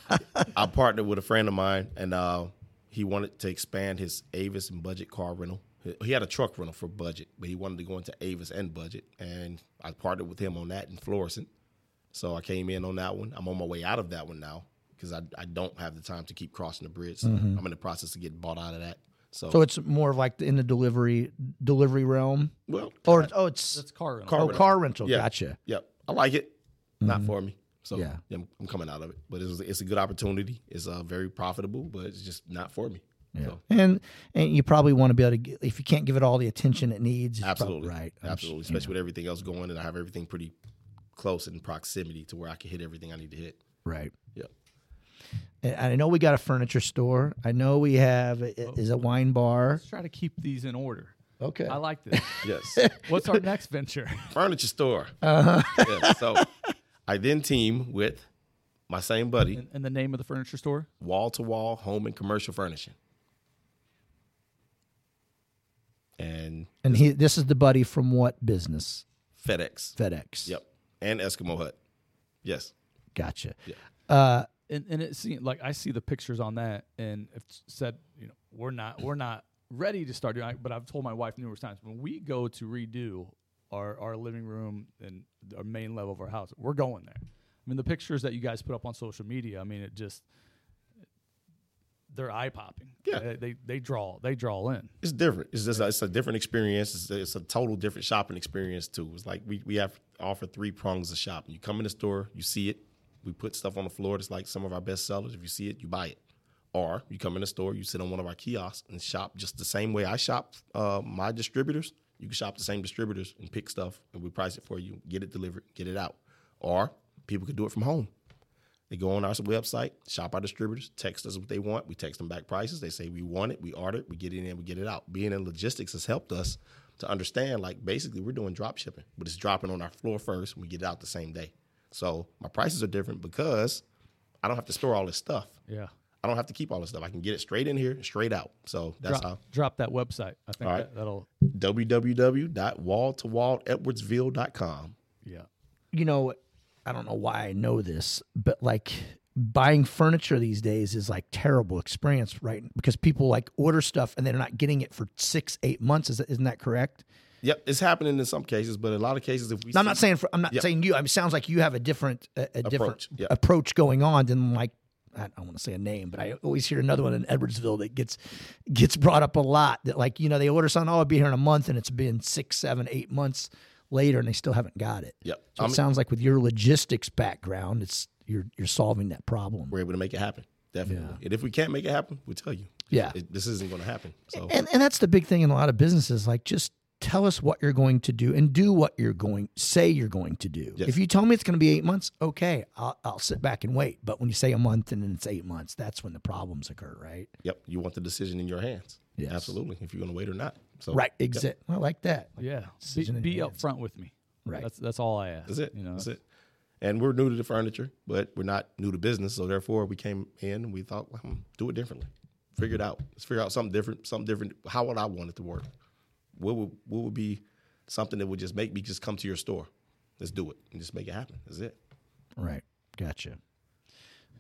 [laughs] I partnered with a friend of mine, and uh, he wanted to expand his Avis and budget car rental. He- He had a truck rental for budget, but he wanted to go into Avis and budget, and I partnered with him on that in Florissant. So I came in on that one. I'm on my way out of that one now because I, I don't have the time to keep crossing the bridge. So I'm in the process of getting bought out of that. So, So it's more of like in the delivery delivery realm, well, or oh, it's That's car rental. Car oh rental. car rental. Yeah. Gotcha. Yep, I like it. Not for me. So Yeah. yeah, I'm, I'm coming out of it. But it's it's a good opportunity. It's uh, very profitable, but it's just not for me. Yeah. So, And and you probably want to be able to get, if you can't give it all the attention it needs. it's prob- absolutely, right. I'm absolutely. Especially with everything else going, and I have everything pretty close in proximity to where I can hit everything I need to hit. Right. Yep. And I know we got a furniture store. I know we have is a wine bar. Let's try to keep these in order. Okay. I like [laughs] this. Yes. What's our next [laughs] venture? Furniture store. Uh-huh. [laughs] Yeah, so I then team with my same buddy, And, and the name of the furniture store? wall to wall home and commercial furnishing. And And he this is the buddy from what business? FedEx. FedEx. Yep. And Eskimo Hut. Yes. Gotcha. Yeah. Uh, and and it seemed like I see the pictures on that, and it said, you know, we're not we're not ready to start doing. it, But I've told my wife numerous times when we go to redo our our living room and our main level of our house, we're going there. I mean, the pictures that you guys put up on social media, I mean, it just they're eye popping. Yeah. they, they they draw they draw in. It's different. It's just a, it's a different experience. It's a, it's a total different shopping experience too. It's like we we have offer three prongs of shopping. You come in the store, you see it. We put stuff on the floor that's like some of our best sellers. If you see it, you buy it. Or you come in the store, you sit on one of our kiosks and shop just the same way I shop uh, my distributors. You can shop the same distributors and pick stuff, and we price it for you, get it delivered, get it out. Or people could do it from home. They go on our website, shop our distributors, text us what they want. We text them back prices. They say we want it, we order it, we get it in, we get it out. Being in logistics has helped us to understand like basically we're doing drop shipping, but it's dropping on our floor first and we get it out the same day. So my prices are different because I don't have to store all this stuff. Yeah, I don't have to keep all this stuff. I can get it straight in here, straight out. So that's drop, how drop that website. I think All right. that, that'll www.walltowalledwardsville.com. yeah. you know, I don't know why I know this, but like buying furniture these days is like terrible experience, right? Because people like order stuff and they're not getting it for six, eight months. Is isn't that correct? Yep, it's happening in some cases, but a lot of cases if we No, I'm not saying for, I'm not Yep. saying you. I mean, it sounds like you have a different a, a different Approach, approach going on than like I don't want to say a name, but I always hear another one in Edwardsville that gets gets brought up a lot. That like you know they order something, oh, I'll be here in a month, and it's been six, seven, eight months later, and they still haven't got it. Yep. So it sounds like with your logistics background, it's you're you're solving that problem. we're able to make it happen. Definitely. Yeah. And if we can't make it happen, we'll tell you. Yeah. It- this isn't going to happen. So And and that's the big thing in a lot of businesses. Like just tell us what you're going to do and do what you're going say you're going to do. Yes. If you tell me it's going to be eight months, okay, I'll, I'll sit back and wait. But when you say a month and then it's eight months, that's when the problems occur, right? yep, you want the decision in your hands. Yes. Absolutely. If you're going to wait or not. So Right. Exact. I like that. Yeah, be, Decision in be your up front with me. Right. That's that's all I ask. That's it. You know, That's it. And we're new to the furniture, but we're not new to business. So therefore, we came in and we thought, well, hmm, do it differently. Figure it out. Let's figure out something different. Something different. How would I want it to work? What would what would be something that would just make me just come to your store? Let's do it and just make it happen. That's it. Right. Gotcha.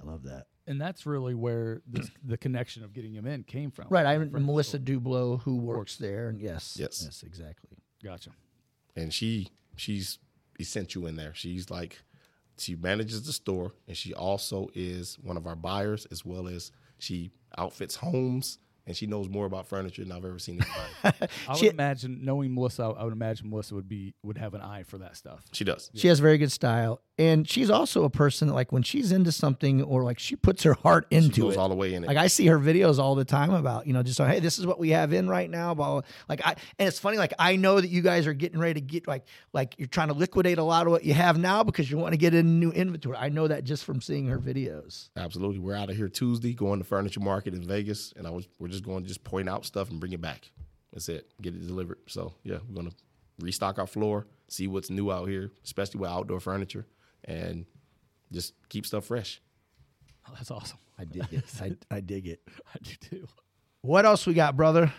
I love that. And that's really where this, [clears throat] the connection of getting him in came from. Right. I Melissa Dublo who works there, and yes, Yes. yes, exactly. Gotcha. and she she's essential in there. She's like she manages the store and she also is one of our buyers as well as she outfits homes and she knows more about furniture than I've ever seen anybody. [laughs] I She- would imagine knowing Melissa, I would imagine Melissa would be would have an eye for that stuff. she does. She has very good style, and she's also a person that, like when she's into something or like she puts her heart She into goes it. all the way in it. Like I see her videos all the time about you know just like, hey this is what we have in right now. Blah, blah. Like I and it's funny like I know that you guys are getting ready to get like like you're trying to liquidate a lot of what you have now because you want to get in new inventory. I know that just from seeing her videos. Absolutely. We're out of here Tuesday, going to furniture market in Vegas, and I was we're just going to just point out stuff and bring it back. That's it. Get it delivered. So yeah, we're gonna restock our floor, see what's new out here, especially with outdoor furniture, and just keep stuff fresh. Oh, that's awesome. I dig it. I, I dig it. [laughs] I do too. What else we got, brother?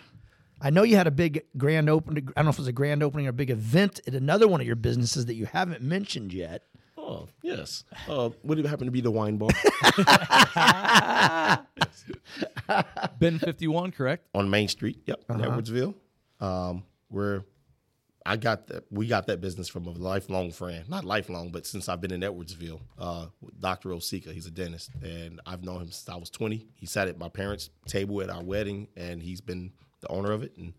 I know you had a big grand opening. I don't know if it was a grand opening or a big event at another one of your businesses that you haven't mentioned yet. Oh yes. Uh, would it happen to be the wine bar [laughs] Bin fifty one, correct? on Main Street? Yep, in Edwardsville. Um, we're I got that. We got that business from a lifelong friend, not lifelong, but since I've been in Edwardsville, uh, Dr. Osika. He's a dentist, and I've known him since I was 20. He sat at my parents' table at our wedding, and he's been the owner of it. And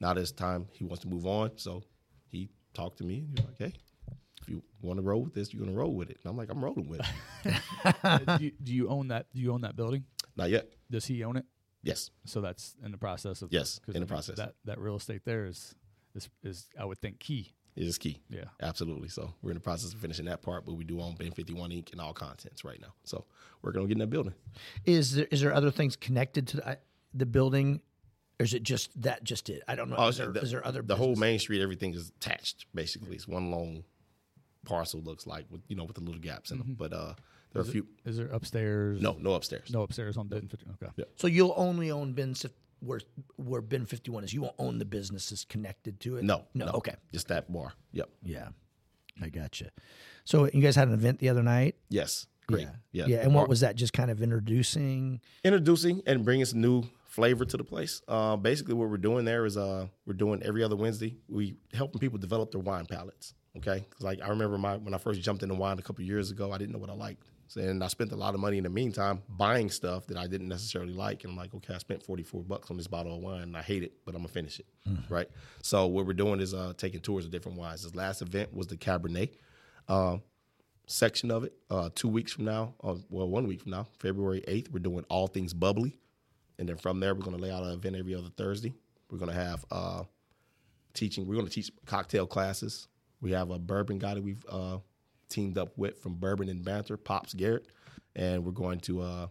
now this time he wants to move on, so he talked to me. And he's like, "Hey, if you want to roll with this, you're gonna roll with it." And I'm like, "I'm rolling with it." [laughs] Do, you, do you own that? Do you own that building? not yet. Does he own it? Yes. So that's in the process of Yes, in the process. That that real estate there is is is I would think key. It is key. Yeah. Absolutely. So we're in the process of finishing that part, but we do own Bin 51 Inc. and all contents right now. So working on getting that building. Is there is there other things connected to the, the building, or is it just that just it? I don't know. Oh, is, there, the, is there other the whole main street, everything is attached. Basically, it's one long parcel. Looks like with you know with the little gaps in them. But uh, there are a few. Is there upstairs? No, no upstairs. no upstairs on Bin 50. Okay. Yeah. So you'll only own Bin Sif- where where Bin fifty one is. You won't own the businesses connected to it. no, no. Okay. Just that bar. Yep. Yeah, I gotcha. So you guys had an event the other night. Yes. Great. Yeah. Yeah. Yeah. And what was that? Just kind of introducing. introducing and bringing some new flavor to the place. Uh, basically, what we're doing there is uh, we're doing every other Wednesday. We helping people develop their wine palates. Okay, like I remember my when I first jumped into wine a couple years ago, I didn't know what I liked. And I spent a lot of money in the meantime buying stuff that I didn't necessarily like. And I'm like, okay, I spent 44 bucks on this bottle of wine and I hate it, but I'm gonna finish it. Right. So what we're doing is uh, taking tours of different wines. This last event was the Cabernet. Uh, section of it. Uh, two weeks from now, uh, well, one week from now, February 8th, we're doing all things bubbly. And then from there, we're going to lay out an event every other Thursday. We're going to have uh, teaching, we're going to teach cocktail classes. We have a bourbon guy that we've uh, teamed up with from Bourbon and Banter, Pops Garrett. And we're going to uh,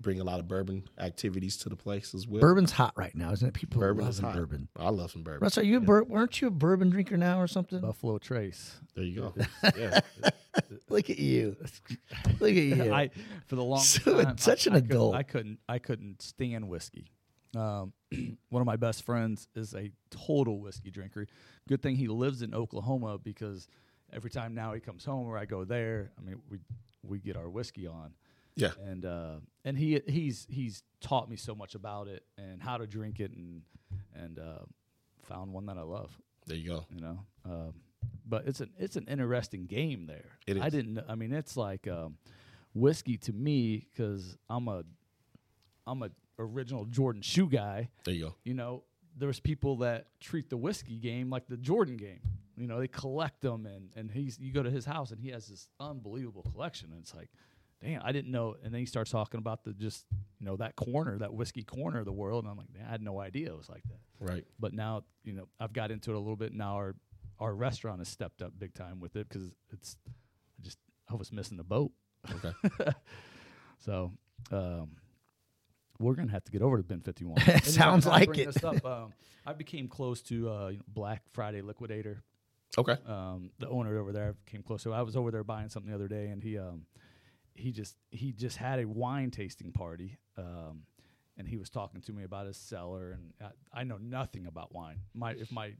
bring a lot of bourbon activities to the place as well. Bourbon's hot right now, isn't it? People Bourbon are is hot. bourbon. I love some bourbon. Russ, are you a bur- weren't you a bourbon drinker now or something? Buffalo Trace. There you go. [laughs] yeah. Look at you. Look at you. I for the long So time, such I, an I couldn't- adult. I couldn't I couldn't stand whiskey. Um, [clears throat] one of my best friends is a total whiskey drinker. Good thing he lives in Oklahoma because every time now he comes home or I go there, I mean we we get our whiskey on. Yeah. and uh, and he he's he's taught me so much about it and how to drink it and and uh, found one that I love. There you go. You know, um, but it's an it's an interesting game there. It I didn't. I mean, it's like um, whiskey to me because I'm a I'm a original Jordan shoe guy. There you go. You know, there's people that treat the whiskey game like the Jordan game. You know, they collect them, and and he's you go to his house and he has this unbelievable collection, and it's like, damn, I didn't know. And then he starts talking about the just you know that corner, that whiskey corner of the world, and I'm like, man, I had no idea it was like that. Right. But now you know I've got into it a little bit. Now our our restaurant has stepped up big time with it because it's I just I was missing the boat. Okay. [laughs] So um, we're gonna have to get over to Bin Fifty One. [laughs] Sounds like it. Up, um, I became close to uh, you know, Black Friday Liquidator. Okay. Um, the owner over there came close to. I was over there buying something the other day, and he um, he just he just had a wine tasting party. Um, and he was talking to me about his cellar, and I, I know nothing about wine. My if my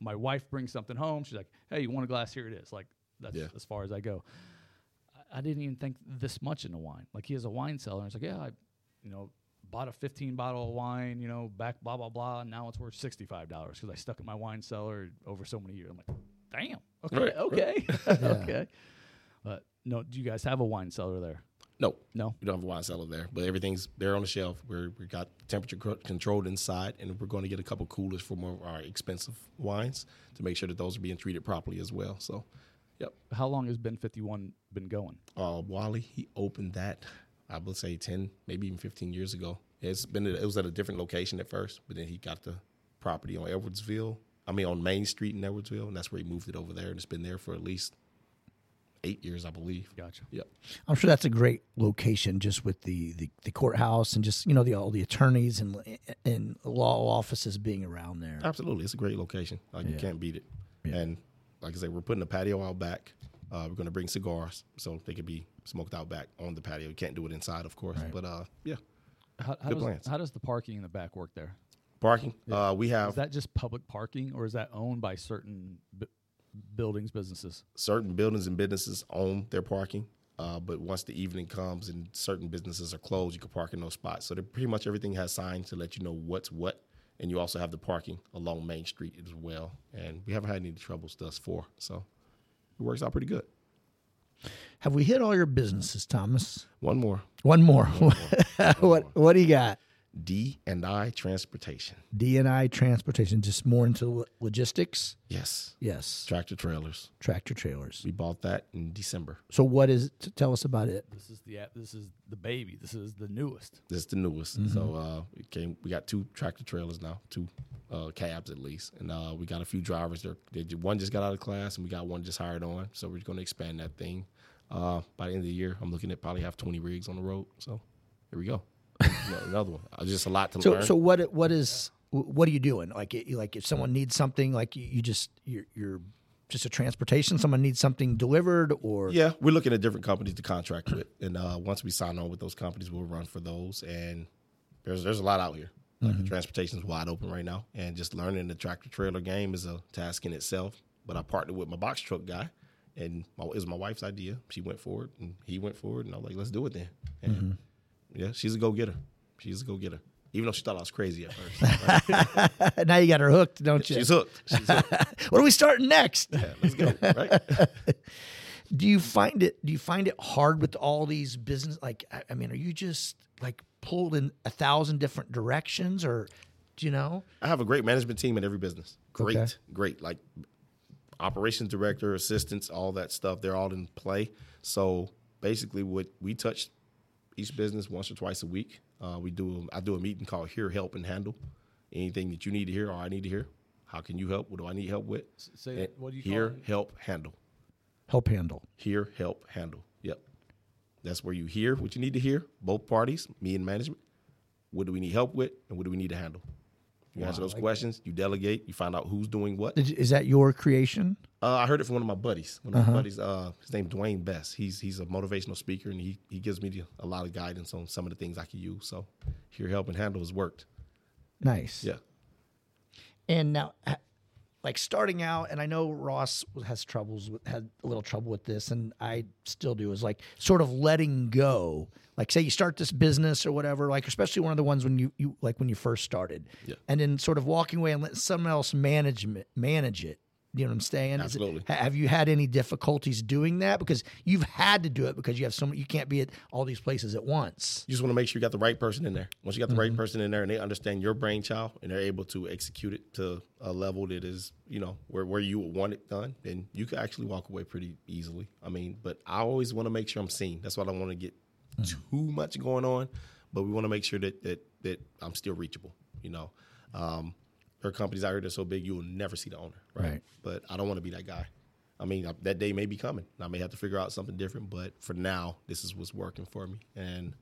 my wife brings something home, she's like, "Hey, you want a glass? Here it is." Like that's Yeah. as far as I go. I, I didn't even think this much into wine. Like he has a wine cellar, and it's like, yeah, I, you know, bought a 15 bottle of wine, you know, back blah blah blah. And now it's worth 65 dollars because I stuck in my wine cellar over so many years. I'm like, damn. Okay, Right, okay, [laughs] [laughs] okay. But no, do you guys have a wine cellar there? No. No. We don't have a wine cellar there, but everything's there on the shelf. We're we got temperature controlled inside, and we're going to get a couple coolers for more of our expensive wines to make sure that those are being treated properly as well. So, yep. How long has Bin 51 been going? Uh, Wally, he opened that, I would say ten, maybe even fifteen years ago. It's been it was at a different location at first, but then he got the property on Edwardsville. I mean, on Main Street in Edwardsville, and that's where he moved it over there, and it's been there for at least eight years, I believe. Gotcha. Yep. I'm sure that's a great location, just with the, the, the courthouse and just you know the all the attorneys and and law offices being around there. Absolutely, it's a great location. Like you can't beat it. And like I said, we're putting a patio out back. Uh, we're going to bring cigars so they can be smoked out back on the patio. You can't do it inside, of course. But uh, yeah, How, how Good does, plans. how does the parking in the back work there? Parking. Uh, we have Is that just public parking, or is that owned by certain b- buildings, businesses? certain buildings and businesses own their parking. Uh, but once the evening comes and certain businesses are closed, you can park in those spots. So pretty much everything has signs to let you know what's what and you also have the parking along Main Street as well. And we haven't had any troubles thus far, so it works out pretty good. Have we hit all your businesses, Thomas? One more, One more. [laughs] what What do you got? D and I Transportation. D and I transportation, just more into logistics. Yes, Yes, tractor trailers. tractor trailers. We bought that in December. So what is? T- tell us about it. This is the app. This is the baby. This is the newest. This is the newest. So uh, we came. We got two tractor trailers now, two uh, cabs at least, and uh, we got a few drivers. There, they, one just got out of class, and we got one just hired on. So we're going to expand that thing. Uh, by the end of the year, I'm looking at probably have 20 rigs on the road. So here we go. Another one. Uh, Just a lot to So learn. so what what is what are you doing? Like like if someone needs something, like you, you just you're, you're just a transportation. Someone needs something delivered, or Yeah, we're looking at different companies to contract with, and uh, once we sign on with those companies, we'll run for those. And there's there's a lot out here. Like the transportation is wide open right now, and just learning the tractor trailer game is a task in itself. But I partnered with my box truck guy, and my, it was my wife's idea. She went forward, and he went forward, and I was like, "Let's do it then." And yeah, she's a go getter. She's a go getter. Even though she thought I was crazy at first, right? [laughs] now you got her hooked, don't you? she's hooked. She's hooked. [laughs] what are we starting next? Yeah, let's go. Right? [laughs] do you find it do you find it hard with all these business like I, I mean are you just like pulled in a thousand different directions or do you know I have a great management team in every business. Great, Okay. great. Like operations director, assistants, all that stuff. They're all in play. So basically, what we touch each business once or twice a week. Uh, we do. I do a meeting called Hear, Help, and Handle. Anything that you need to hear or I need to hear. How can you help? What do I need help with? say And what do you call hear, it? help, handle. help handle Hear, help, handle. Yep. That's where you hear what you need to hear. Both parties, me and management. What do we need help with, and what do we need to handle? You answer those questions. You delegate. You find out who's doing what. Is- is that your creation Uh, I heard it from one of my buddies. One of my buddies, uh, his name's Dwayne Best. He's he's a motivational speaker, and he he gives me the, a lot of guidance on some of the things I can use. So, your help and handle has worked. nice Yeah, and now ha- like starting out and i know ross has troubles with had a little trouble with this and i still do is like sort of letting go. Like say you start this business or whatever like especially one of the ones when you, you like when you first started. Yeah. and then sort of walking away and letting someone else manage manage it you know what I'm saying? Is it- Absolutely. have you had any difficulties doing that? Because you've had to do it because you have so many, you can't be at all these places at once. you just want to make sure you got the right person in there. Once you got the right person in there, and they understand your brainchild, and they're able to execute it to a level that is, you know, where where you would want it done, then you can actually walk away pretty easily. I mean, but I always want to make sure I'm seen. That's why I don't want to get too much going on, but we want to make sure that that that I'm still reachable. You know, um, there are companies out here that are so big you will never see the owner, right? Right. But I don't want to be that guy. I mean, I- that day may be coming. I may have to figure out something different, but for now, this is what's working for me. And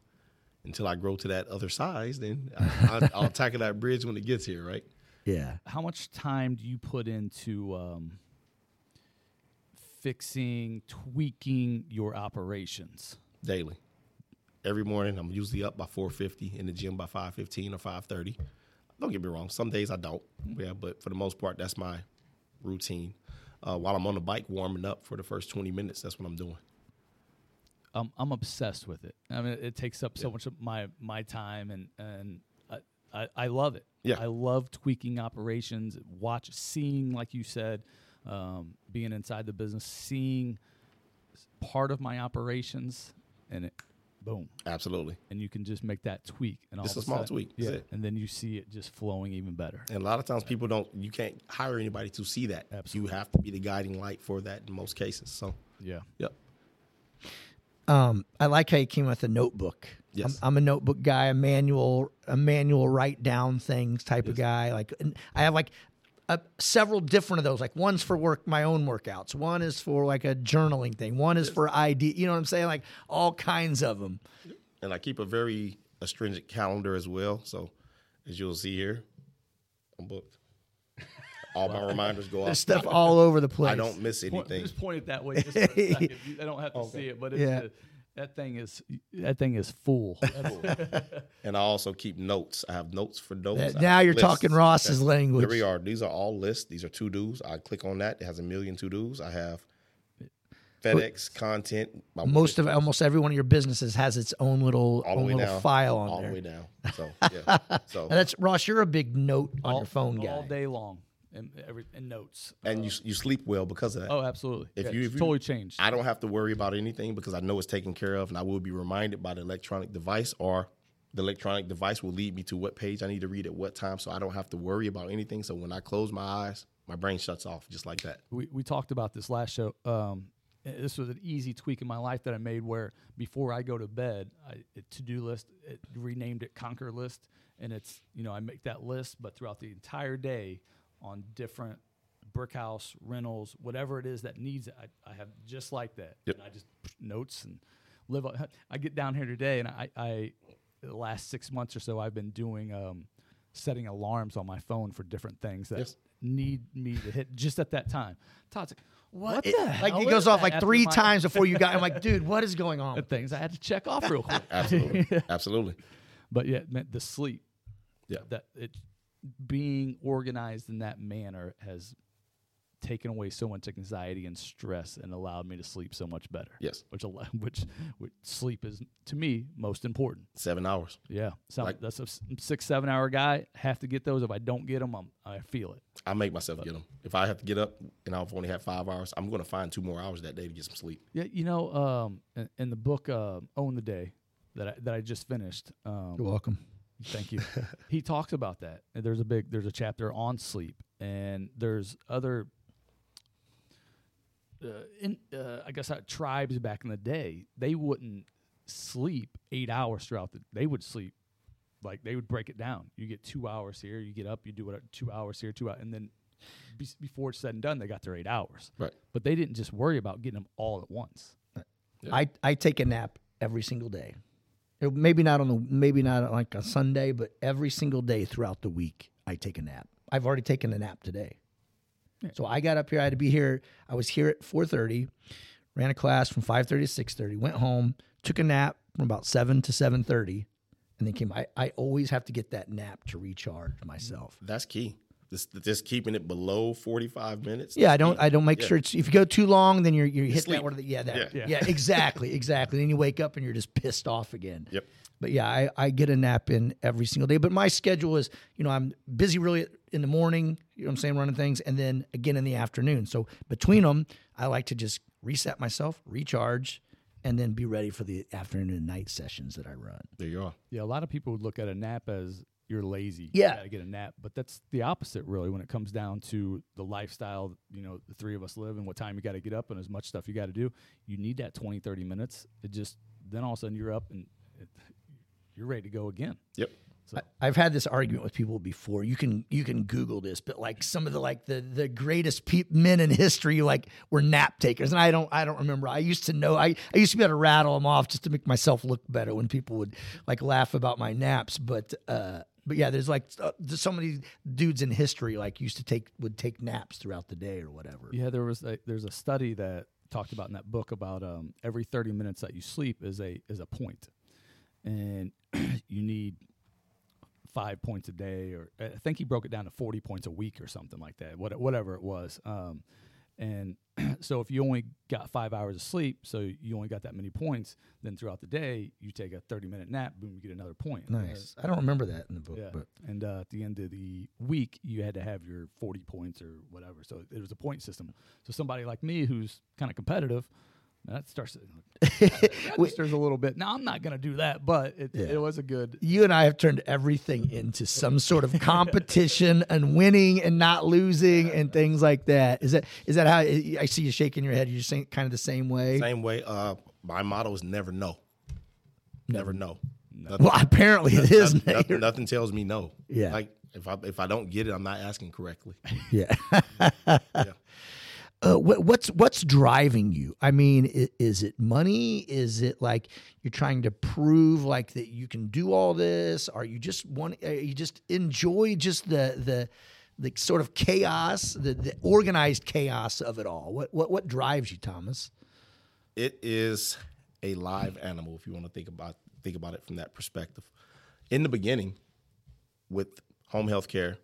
until I grow to that other size, then I, I, I'll tackle that bridge when it gets here, right? Yeah. How much time do you put into um, fixing, tweaking your operations? Daily, every morning, I'm usually up by 4:50 in the gym by 5:15 or 5:30. Don't get me wrong. Some days I don't. Yeah, but for the most part, that's my routine. Uh, while I'm on the bike warming up for the first 20 minutes, that's what I'm doing. I'm I'm obsessed with it. I mean, it takes up so much of my my time, and and I, I, I love it. Yeah. I love tweaking operations, watch, seeing, like you said, um, being inside the business, seeing part of my operations, and it, boom, Absolutely. and you can just make that tweak, and all Just a small sudden- tweak. Yeah, and then you see it just flowing even better. And a lot of times people don't, you can't hire anybody to see that. Absolutely. You have to be the guiding light for that in most cases. So, Yeah, yep. Um, I like how you came with a notebook. Yes. I'm, I'm a notebook guy, a manual, a manual write down things type of guy. Like and I have like uh, several different of those. Like one's for work, my own workouts. One is for like a journaling thing. One is for ID. You know what I'm saying? Like all kinds of them. And I keep a very astringent calendar as well. So, as you'll see here, I'm booked. All my reminders go There's stuff all over the place. I don't miss Point- anything. just point it that way. Just for a second. [laughs] I don't have to see it, but it's, Yeah. That thing is that thing is [laughs] full. And I also keep notes. I have notes for notes. That- now you're lists. talking Ross's That- language. Here we are. These are all lists. These are to dos. I click on that. It has a million to dos. I have FedEx content. my- Most of almost every one of your businesses has its own little, all own little down, file on all there. the way down. So yeah, [laughs] so And that's Ross. You're a big note on all, your phone guy. all day long and every and notes. and you you sleep well because of that. Oh, absolutely. If Yeah, you- it's if you- totally changed. I don't have to worry about anything because I know it's taken care of, and I will be reminded by the electronic device, or the electronic device will lead me to what page I need to read at what time, so I don't have to worry about anything. So when I close my eyes, my brain shuts off just like that. we, we talked about this last show. Um, this was an easy tweak in my life that I made where before I go to bed, I to do list, it renamed it Conquer List, and it's you know I make that list, but throughout the entire day on different brick house rentals, whatever it is that needs it, I, I have just like that. Yep. And I just notes and live. on- [laughs] I get down here today, and I, I the last six months or so, I've been doing um, setting alarms on my phone for different things that Yes. need me to hit just at that time. Todd's like, what, It- like it goes off like three times before you got. I'm like, [laughs] dude, what is going on? the things I had to check off real [laughs] quick. Absolutely, absolutely. But yeah, man, the sleep. Yeah. That it being organized in that manner has taken away so much anxiety and stress and allowed me to sleep so much better. Yes, Which [laughs] which, which sleep is to me most important. seven hours. Yeah. So Like- that's a six seven hour guy. Have to get those. If I don't get them, I'm, I feel it. I make myself get them. If I have to get up and I've only had five hours, I'm going to find two more hours that day to get some sleep. Yeah, you know, um, in, in the book uh, "Own the Day" that I, that I just finished, um, You're welcome. Thank you. [laughs] he talks about that. And there's a big there's a chapter on sleep, and there's other. Uh, in uh, I guess uh, tribes back in the day, they wouldn't sleep eight hours throughout the. They would sleep, like they would break it down. You get two hours here, you get up, you do what two hours here, two hours, and then be, before it's said and done, they got their eight hours. Right. But they didn't just worry about getting them all at once. I, I take a nap every single day. It- maybe not on the maybe not like a Sunday, but every single day throughout the week I take a nap. I've already taken a nap today. So I got up here. I had to be here. I was here at four thirty. Ran a class from five thirty to six thirty. Went home. Took a nap from about seven to seven thirty, and then came. I, I always have to get that nap to recharge myself. That's key. Just, just keeping it below 45 minutes. Yeah, I don't. I don't make Yeah. sure it's. If you go too long, then you're you're hitting that. What are the, yeah, that, yeah, Yeah. [laughs] exactly, exactly. Then you wake up and you're just pissed off again. Yep. But yeah, I, I get a nap in every single day. But my schedule is, you know, I'm busy really in the morning. You know what I'm saying, running things, and then again in the afternoon. So between them, I like to just reset myself, recharge, and then be ready for the afternoon and night sessions that I run. There you are. Yeah, a lot of people would look at a nap as you're lazy. Yeah. you gotta get a nap, but that's the opposite, really, when it comes down to the lifestyle. You know, the three of us live and what time you got to get up and as much stuff you got to do. You need that 20, 30 minutes. It just then all of a sudden you're up and it, you're ready to go again. Yep. So I've had this argument with people before. You can you can Google this, but like some of the like the the greatest pe- men in history like were nap takers, and I don't I don't remember. I used to know. I I used to be able to rattle them off just to make myself look better when people would like laugh about my naps. But uh, but yeah, there's like uh, there's so many dudes in history like used to take would take naps throughout the day or whatever. yeah, there was a, there's a study that talked about in that book about um, every 30 minutes that you sleep is a is a point, and [clears throat] you need five points a day, or I think he broke it down to 40 points a week or something like that, what, whatever it was. Um, and [clears throat] so if you only got five hours of sleep, so you only got that many points, then throughout the day, you take a 30 minute nap, boom, you get another point. Nice. I don't remember that in the book, Yeah. but And uh, at the end of the week, you had to have your 40 points or whatever. So it was a point system. So somebody like me who's kind of competitive, that starts to [laughs] that registers a little bit. Now I'm not going to do that, but it, Yeah. it was a good. you and I have turned everything into some sort of competition and winning and not losing and things like that. Is that is that how I see you shaking your head? You're saying kind of the same way. Same way. Uh, my motto is never no. Never no. Nothing, Well, apparently it is. nothing, Nate. nothing, nothing tells me no. Yeah. Like if I if I don't get it, I'm not asking correctly. Yeah. Yeah. Uh, what, what's what's driving you? I mean, is it money? Is it like you're trying to prove like that you can do all this? Are you just want? Are you just enjoy just the the the sort of chaos, the, the organized chaos of it all? What what what drives you, Thomas? it is a live animal if you want to think about think about it from that perspective. In the beginning, with home health care,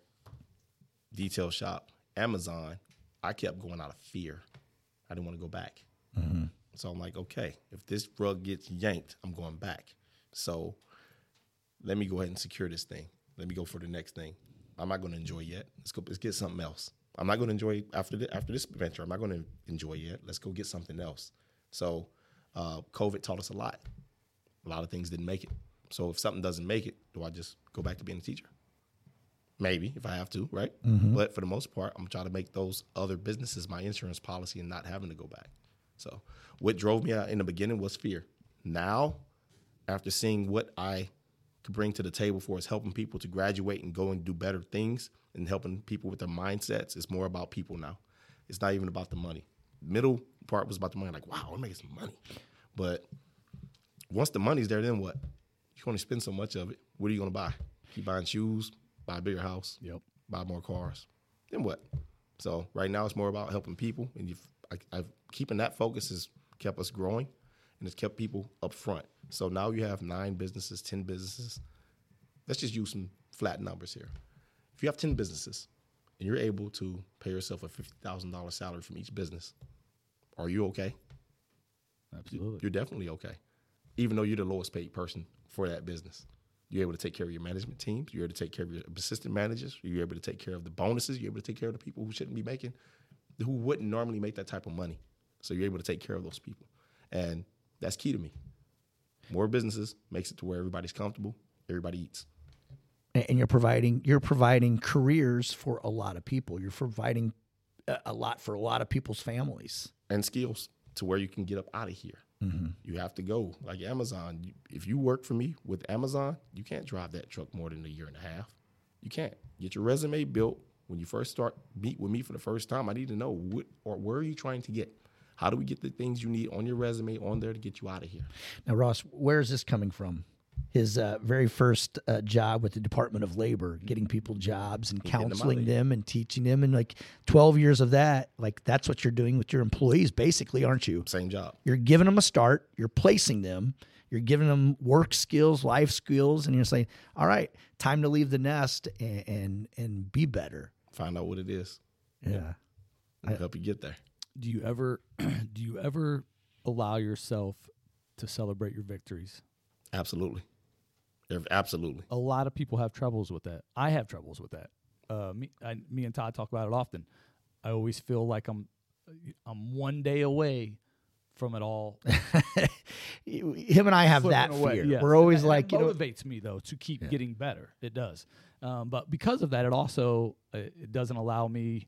detail shop, Amazon, I kept going out of fear. I didn't want to go back. So I'm like, okay, if this rug gets yanked, I'm going back. So let me go ahead and secure this thing. Let me go for the next thing. I'm not going to enjoy yet. Let's go. Let's get something else. I'm not going to enjoy after the, after this adventure. I'm not going to enjoy yet. Let's go get something else. So uh, COVID taught us a lot. A lot of things didn't make it. So if something doesn't make it, do I just go back to being a teacher? Maybe if I have to, right? Mm-hmm. But for the most part, I'm trying to make those other businesses my insurance policy and not having to go back. So what drove me out in the beginning was fear. Now, after seeing what I could bring to the table for us helping people to graduate and go and do better things and helping people with their mindsets, it's more about people now. It's not even about the money. Middle part was about the money, like, wow, I'm making some money. But once the money's there, then what? You can only spend so much of it. What are you gonna buy? Keep buying shoes, buy a bigger house, Yep. buy more cars. Then what? So right now it's more about helping people, and you've, I, I've keeping that focus has kept us growing, and it's kept people up front. So now you have nine businesses, ten businesses. Let's just use some flat numbers here. If you have ten businesses, and you're able to pay yourself a fifty thousand dollars salary from each business, are you okay? Absolutely. You're definitely okay, even though you're the lowest paid person for that business. You're able to take care of your management teams. You're able to take care of your assistant managers. You're able to take care of the bonuses. You're able to take care of the people who shouldn't be making, who wouldn't normally make that type of money. So you're able to take care of those people, and that's key to me. More businesses makes it to where everybody's comfortable, everybody eats. and you're providing you're providing careers for a lot of people. You're providing a lot for a lot of people's families. and skills to where you can get up out of here. Mm-hmm. You have to go like Amazon. If you work for me with Amazon, you can't drive that truck more than a year and a half. You can't get your resume built when you first start meet with me for the first time. I need to know what or where are you trying to get. How do we get the things you need on your resume on there to get you out of here? Now, Ross, where is this coming from? His uh, very first uh, job with the Department of Labor, getting people jobs and getting them counseling them and teaching them, and like twelve years of that. Like that's what you're doing with your employees, basically, aren't you? Same job. You're giving them a start. You're placing them. You're giving them work skills, life skills, and you're saying, "All right, time to leave the nest and and, and be better." Find out what it is. Yeah. and help you get there. Do you ever [clears throat] do you ever allow yourself to celebrate your victories? Absolutely. Absolutely. a lot of people have troubles with that. I have troubles with that. Uh, me, I, me and Todd talk about it often. I always feel like I'm, I'm one day away from it all. [laughs] Him and I have that away. fear. Yes. We're always And like, that you know, motivates me though to keep getting better. It does, um, but because of that, it also uh, it doesn't allow me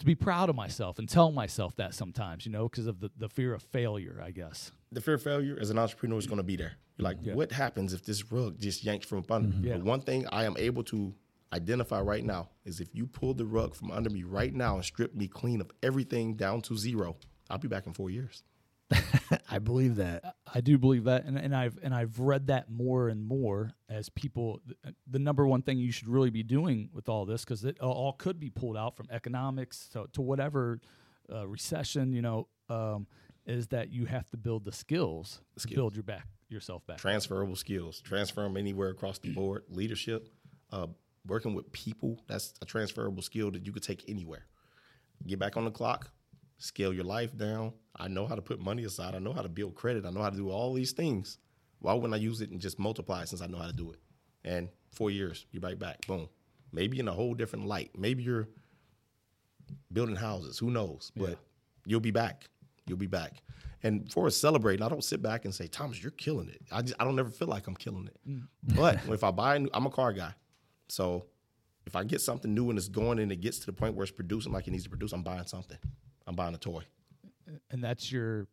to be proud of myself and tell myself that sometimes, you know, because of the, the fear of failure, I guess. the fear of failure as an entrepreneur is going to be there. You're like, Yeah. what happens if this rug just yanks from up under me? Mm-hmm. Yeah. But one thing I am able to identify right now is if you pull the rug from under me right now and strip me clean of everything down to zero, I'll be back in four years. [laughs] I believe that. I do believe that, and, and I've and I've read that more and more as people. The, the number one thing you should really be doing with all this, because it all could be pulled out from economics to, to whatever uh, recession, you know, um, is that you have to build the skills, to build your back yourself back. Transferable skills, transfer them anywhere across the board. Leadership, uh, working with people, that's a transferable skill that you could take anywhere. Get back on the clock, scale your life down. I know how to put money aside. I know how to build credit. I know how to do all these things. Why wouldn't I use it and just multiply since I know how to do it? And four years, you're right back. Boom. Maybe in a whole different light. Maybe you're building houses. Who knows? But you'll be back. You'll be back. And for a celebrating, I don't sit back and say, Thomas, you're killing it. I just I don't ever feel like I'm killing it. Mm. But [laughs] if I buy a new, I'm a car guy. So if I get something new and it's going and it gets to the point where it's producing like it needs to produce, I'm buying something. I'm buying a toy. and that's your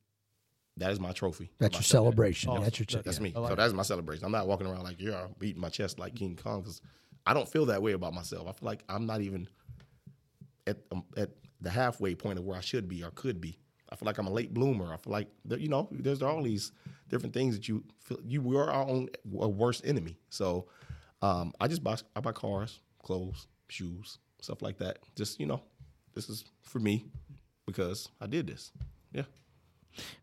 That is my trophy. That's your celebration. Awesome. That's your. ch- That's Yeah, me. Like so that's my celebration. I'm not walking around like, yeah, I'm beating my chest like King Kong because I don't feel that way about myself. I feel like I'm not even at um, at the halfway point of where I should be or could be. I feel like I'm a late bloomer. I feel like you know, there's all these different things that you feel. You we are our own uh, worst enemy. So um, I just buy I buy cars, clothes, shoes, stuff like that. Just you know, this is for me because I did this. Yeah,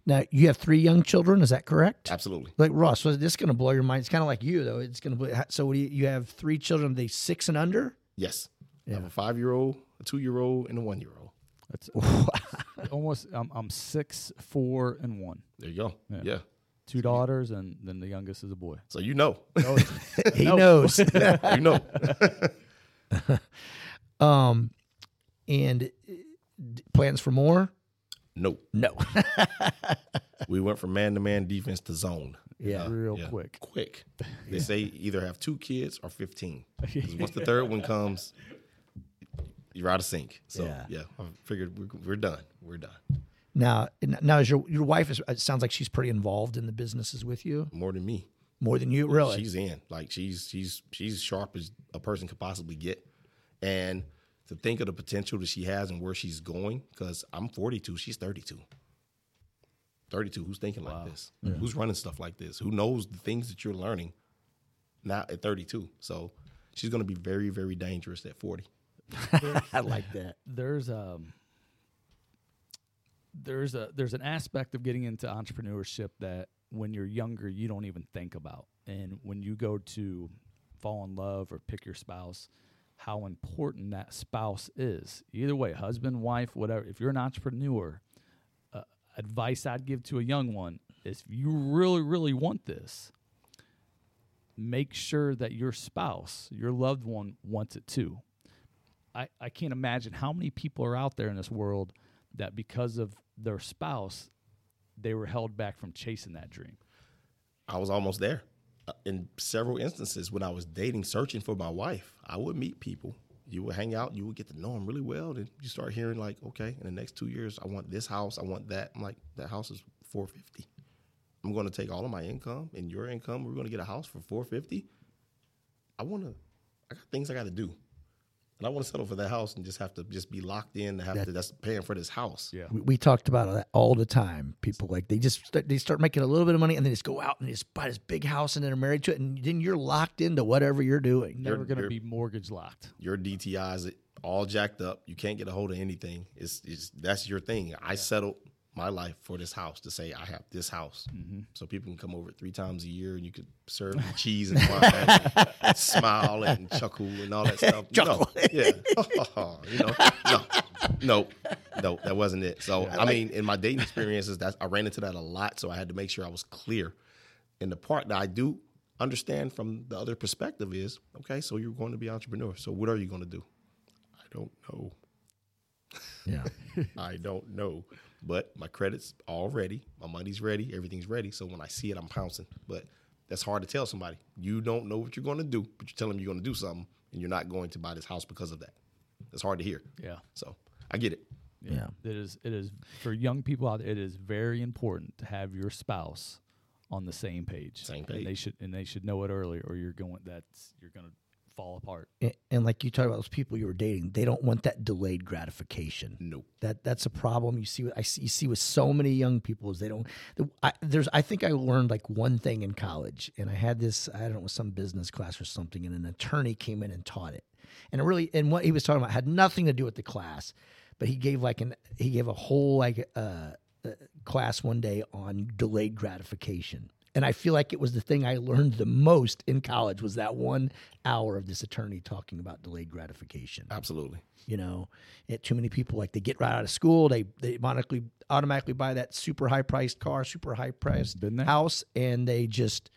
Now you have three young children. Is that correct? absolutely. Like Ross, so this is going to blow your mind. It's kind of like you though. It's going to. blow. So what do you, you have three children. Are they six and under? Yes, I have a five year old, a two year old, and a one year old. that's [laughs] almost. I'm, I'm six, four, and one. There you go. Yeah. Yeah. Two daughters, and then the youngest is a boy. So you know. [laughs] he No. knows. [laughs] you know. um, and d- plans for more? Nope. No. [laughs] We went from man to man defense to zone. yeah. Real Yeah. quick. Quick. [laughs] They say either have two kids or 15. 'Cause [laughs] once the third one comes, you're out of sync. So, Yeah. yeah, I figured we're, we're done. We're done. Now, now is your your wife is? It sounds like she's pretty involved in the businesses with you More than me. more than you. Really? She's in. Like she's she's she's sharp as a person could possibly get. And to think of the potential that she has and where she's going, because I'm 42, she's 32. 32. Who's thinking like this? Who's running stuff like this? Who knows the things that you're learning now at 32? So she's going to be very, very dangerous at 40. [laughs] I like that. there's um there's a there's an aspect of getting into entrepreneurship that when you're younger you don't even think about and when you go to fall in love or pick your spouse how important that spouse is either way husband wife whatever if you're an entrepreneur uh, advice i'd give to a young one is if you really really want this make sure that your spouse your loved one wants it too I, I can't imagine how many people are out there in this world that because of their spouse, they were held back from chasing that dream. I was almost there. Uh, In several instances, when I was dating, searching for my wife, I would meet people. You would hang out, you would get to know them really well. Then you start hearing like, okay, in the next two years, I want this house, I want that. I'm like, that house is four fifty. I'm going to take all of my income and your income. We're going to get a house for four fifty. I want to. I got things I got to do, and I want to settle for that house and just have to just be locked in. And have to that's paying for this house. Yeah. We, we talked about that all the time. People like they just start, they start making a little bit of money and they just go out and they just buy this big house and then they're married to it and then you're locked into whatever you're doing. Never going to be mortgage locked. your DTIs all jacked up. You can't get a hold of anything. It's, it's that's your thing. I settled my life for this house to say I have this house, mm-hmm. so people can come over three times a year and you could serve cheese and wine, [laughs] and smile and chuckle and all that stuff. Chuckle. No, yeah, [laughs] you know, no, no, no, that wasn't it. So I mean, in my dating experiences, that I ran into that a lot. So I had to make sure I was clear. And the part that I do understand from the other perspective is, okay, so you're going to be entrepreneur. So what are you going to do? I don't know. Yeah. [laughs] I don't know. But my credit's all ready. My money's ready. Everything's ready. So when I see it, I'm pouncing. But that's hard to tell somebody. You don't know what you're going to do, but you tell them you're going to do something, and you're not going to buy this house because of that. That's hard to hear. Yeah. So I get it. Yeah. It is it is for young people out there, it is very important to have your spouse on the same page. Same And they should and they should know it early or you're going that's you're going to fall apart. And, and like you talk about those people you were dating, they don't want that delayed gratification. Nope. That that's a problem you see. with- I see you see with so many young people is they don't. I, there's I think I learned like one thing in college, and I had this I don't know some business class or something, and an attorney came in and taught it, and it really and what he was talking about had nothing to do with the class, but he gave like an he gave a whole like uh, uh, class one day on delayed gratification. And I feel like it was the thing I learned the most in college was that one hour of this attorney talking about delayed gratification Absolutely. you know it, too many people like they get right out of school they they automatically automatically buy that super high priced car super high priced house and they just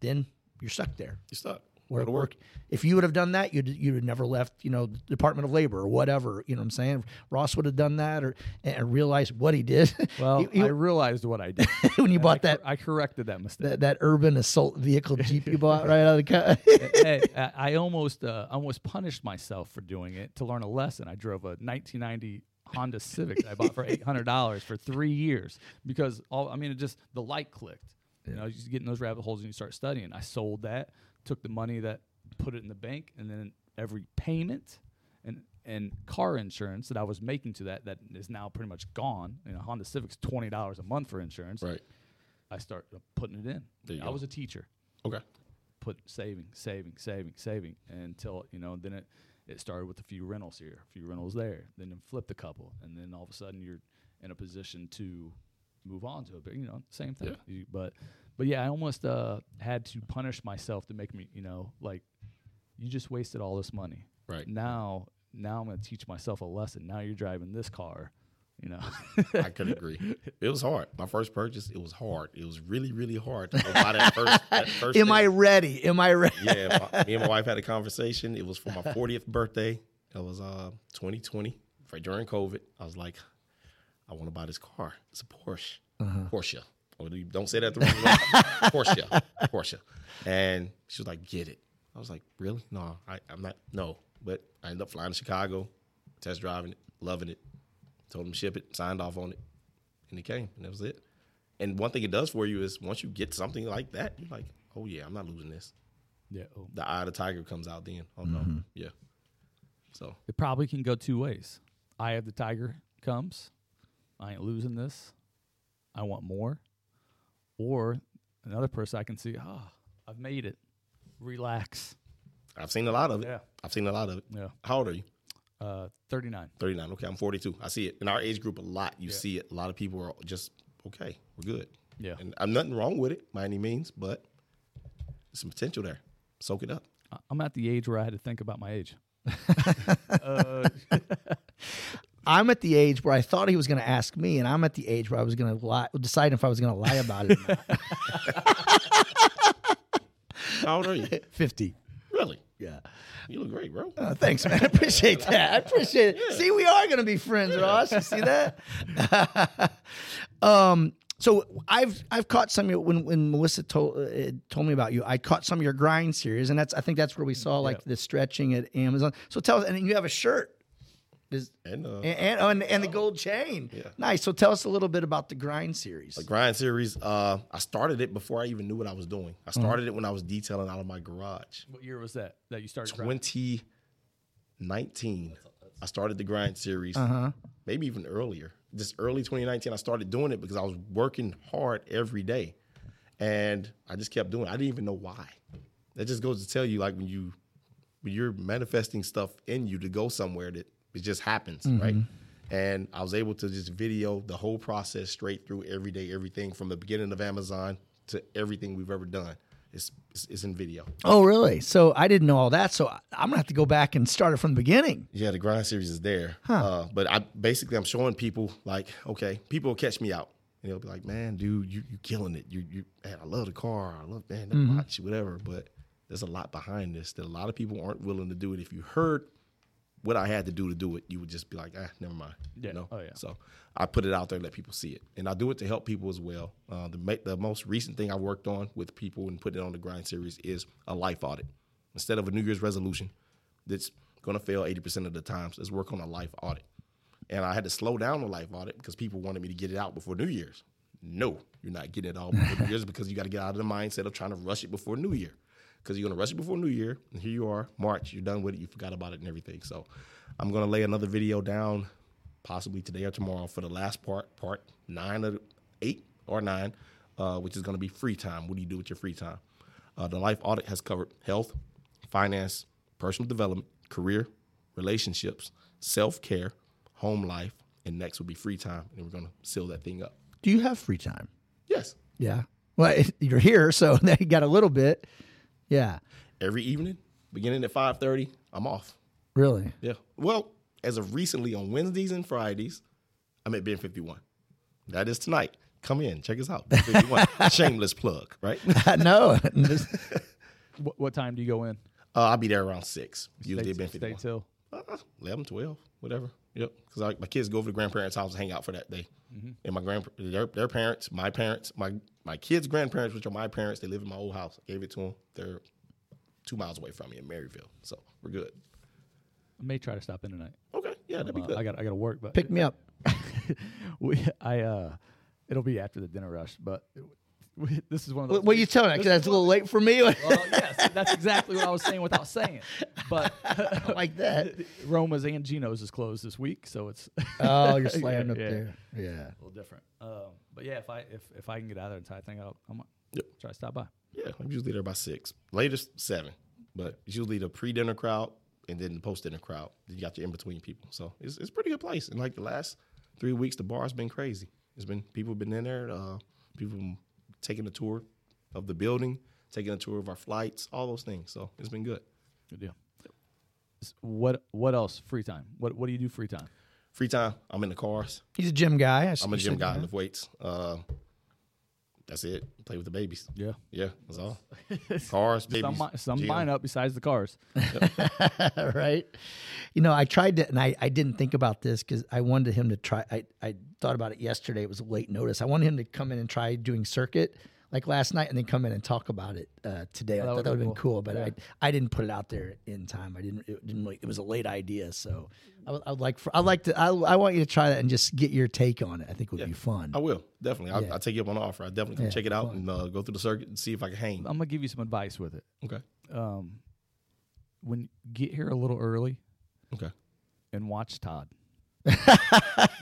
then you're stuck there You're stuck. Where Go to work. if you would have done that you'd you'd have never left you know the department of labor or whatever you know what i'm saying ross would have done that or and realized what he did [laughs] Well, He- he- I realized what I did. [laughs] when you And bought I, that I corrected that mistake. that, that urban assault vehicle [laughs] jeep you bought right out of the car hey, I almost uh, almost punished myself for doing it to learn a lesson. I drove a 1990 Honda Civic that I bought for eight hundred dollars for three years because all I mean it just the light clicked. You know, you just get in those rabbit holes and you start studying. I sold that, took the money that, put it in the bank, and then every payment and and car insurance that I was making to that that is now pretty much gone. You know, Honda Civic's twenty dollars a month for insurance. Right. I start uh, putting it in. You I go. was a teacher Okay. put saving, saving, saving, saving until you know. Then it it started with a few rentals here, a few rentals there. Then it flipped a couple, and then all of a sudden you're in a position to move on to it. But you know, same thing. Yeah. You- but but yeah, I almost uh, had to punish myself to make me you know like you just wasted all this money. Right. now, now I'm going to teach myself a lesson. Now you're driving this car You know, [laughs] I could agree. It was hard. My first purchase, it was hard. It was really, really hard to buy that first. That [laughs] first Am thing. I ready? Am I ready? Yeah, my, [laughs] me and my wife had a conversation. It was for my 40th birthday. It was uh 2020, right during COVID. I was like, I want to buy this car. It's a Porsche. Porsche. Oh, you don't say that the wrong way. Porsche. Porsche. And she was like, get it. I was like, really? No, I, I'm not. No. But I ended up flying to Chicago, test driving it, loving it. Told them to ship it, signed off on it, and it came, and that was it. And one thing it does for you is once you get something like that, you're like, oh yeah, I'm not losing this yeah. oh. the eye of the tiger comes out then. Oh no, mm-hmm. yeah. So It probably can go two ways. Eye of the tiger comes. I ain't losing this. I want more. Or another person I can see, oh, I've made it. Relax. I've seen a lot of it. Yeah. I've seen a lot of it. Yeah. How old are you? Uh, 39. 39. Okay, I'm 42. I see it in our age group a lot. You see it. A lot of people are just okay. We're good. Yeah. And I'm nothing wrong with it by any means, but there's some potential there. Soak it up. I- I'm at the age where I had to think about my age. [laughs] Uh, I'm at the age where I thought he was going to ask me, and I'm at the age where I was going to lie, decide if I was going to lie about it. [laughs] How old are you? Fifty. really? Yeah. You look great, bro. Uh, thanks, man. [laughs] I appreciate that. I appreciate it. See, we are going to be friends, Ross. You see that? [laughs] um. So I've I've caught some of your, when when Melissa told uh, told me about you. I caught some of your grind series, and that's I think that's where we saw like the stretching at Amazon. So tell us, and you have a shirt. Is, And uh, and, and, oh, and and the gold chain. Yeah. Nice. So tell us a little bit about the grind series. the grind series. Uh, I started it before I even knew what I was doing. I Mm-hmm. started it when I was detailing out of my garage. What year was that that you started? grinding? 2019, I started the grind series. Uh-huh. Maybe even earlier. Just early 2019, I started doing it because I was working hard every day, and I just kept doing. it. I didn't even know why. That just goes to tell you, like when you when you're manifesting stuff in you to go somewhere, that it just happens, right? And I was able to just video the whole process straight through every day, everything from the beginning of Amazon to everything we've ever done. It's, it's, in video. Oh, really? So I didn't know all that. So I'm gonna have to go back and start it from the beginning. Yeah, the grind series is there. Uh, but I basically I'm showing people like, okay, people will catch me out and they'll be like, man, dude, you you killing it. You you man, I love the car. I love man, the watch, whatever. But there's a lot behind this that a lot of people aren't willing to do it. If you heard what I had to do to do it, you would just be like, ah, never mind. Yeah. You know? Oh, yeah. So I put it out there and let people see it. And I do it to help people as well. Uh, the, the most recent thing I worked on with people and putting it on the grind series is a life audit. Instead of a New Year's resolution that's going to fail 80% of the times, let's work on a life audit. And I had to slow down the life audit because people wanted me to get it out before New Year's. No, you're not getting it all before New [laughs] Year's because you got to get out of the mindset of trying to rush it before New Year. Because you're going to rush it before New Year, and here you are, March, you're done with it, you forgot about it and everything. So I'm going to lay another video down possibly today or tomorrow for the last part, part nine of eight or nine, uh, which is going to be free time. What do you do with your free time? Uh, the life audit has covered health, finance, personal development, career, relationships, self care, home life, and next will be free time, and we're going to seal that thing up. Do you have free time? Yes, Yeah. Well, [laughs] you're here, so [laughs] now you got a little bit. Yeah. every evening, beginning at five thirty, I'm off. Really? Yeah. Well, as of recently on Wednesdays and Fridays, I'm at Bin 51. That is tonight. Come in, check us out. Bin 51. [laughs] Shameless plug, right? no. This- [laughs] What, what time do you go in? Uh, I'll be there around six. Usually Stay, at Bin stay 51. till. Uh, 11, 12, whatever. Yep. Because my kids go over to grandparents' house and hang out for that day. And my grand, their, their parents, my parents, my my kids' grandparents, which are my parents, they live in my old house. I gave it to them. They're two miles away from me in Maryville, so we're good. I may try to stop in tonight. Okay, yeah, that'd be Uh, good. I got I got to work, but pick me up. [laughs] we I uh, it'll be after the dinner rush. But we, this is one of those. What, what are you telling me? That's a little late for me. Well, yes, that's exactly what I was saying without saying. But [laughs] like that. [laughs] Roma's and Geno's is closed this week, so it's [laughs] Oh, you're slammed up Yeah. there. Yeah. a little different. Um, but yeah, if I if, if I can get out of there in time, I think I'll I'm Yep. try to stop by. Yeah, I'm usually there by six. Latest seven, but it's usually the pre-dinner crowd and then the post-dinner crowd. You got your in-between people, so it's it's a pretty good place. And like the last three weeks, the bar's been crazy. It's been people have been in there. Uh, people taking a tour of the building, taking a tour of our flights, all those things. So it's been good. Good deal. What what else? Free time. What what do you do free time? Free time, I'm in the cars. He's a gym guy. I I'm a gym guy, that. lift weights. Uh, that's it. Play with the babies. Yeah. Yeah, that's all. [laughs] Cars, Some, babies. mi- some gym. mine up besides the cars. [laughs] right? You know, I tried to, and I, I didn't think about this because I wanted him to try. I, I thought about it yesterday. It was a late notice. I wanted him to come in and try doing circuit like last night and then come in and talk about it uh, today. I that thought would've that would have been been cool, but Yeah. I, I didn't put it out there in time. I didn't, it didn't really, it was a late idea. So I would, I would like, for, I'd like to, I, I want you to try that and just get your take on it. I think it would be fun. I will definitely. I'll, Yeah. I'll take you up on the offer. I definitely can Yeah, check it out fun. and uh, go through the circuit and see if I can hang. I'm gonna give you some advice with it. Okay. Um, when get here a little early Okay. and watch Todd.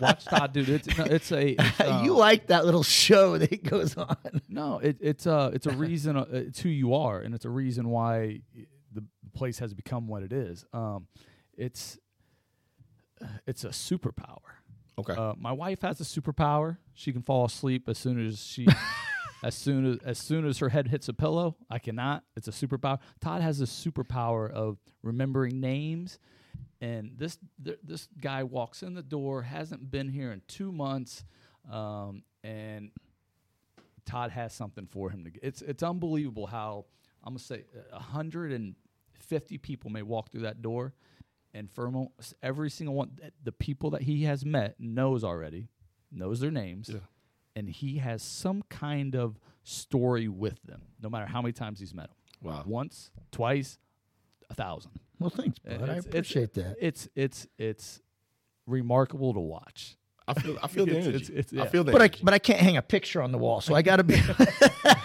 Watch Todd, dude. It's no, it's a [laughs] it's, um, you like that little show that goes on. no. It, it's a it's a reason. Uh, it's who you are, and it's a reason why the place has become what it is. Um, it's it's a superpower. Okay. Uh, my wife has a superpower. She can fall asleep as soon as she, [laughs] as soon as as soon as her head hits a pillow. I cannot. It's a superpower. Todd has a superpower of remembering names, and this th- this guy walks in the door, hasn't been here in two months, um, and Todd has something for him to get. It's it's unbelievable how I'm gonna say hundred and fifty people may walk through that door, and Firmo, every single one, the people that he has met knows already, knows their names, Yeah. and he has some kind of story with them, no matter how many times he's met them. Wow. Once, twice, a thousand. Well, thanks, bud. I It's- it's- appreciate that. It's it's it's remarkable to watch. I feel. I feel [laughs] the energy. it's- it's- I feel the but I but I can't hang a picture on the wall, so I got to be. [laughs]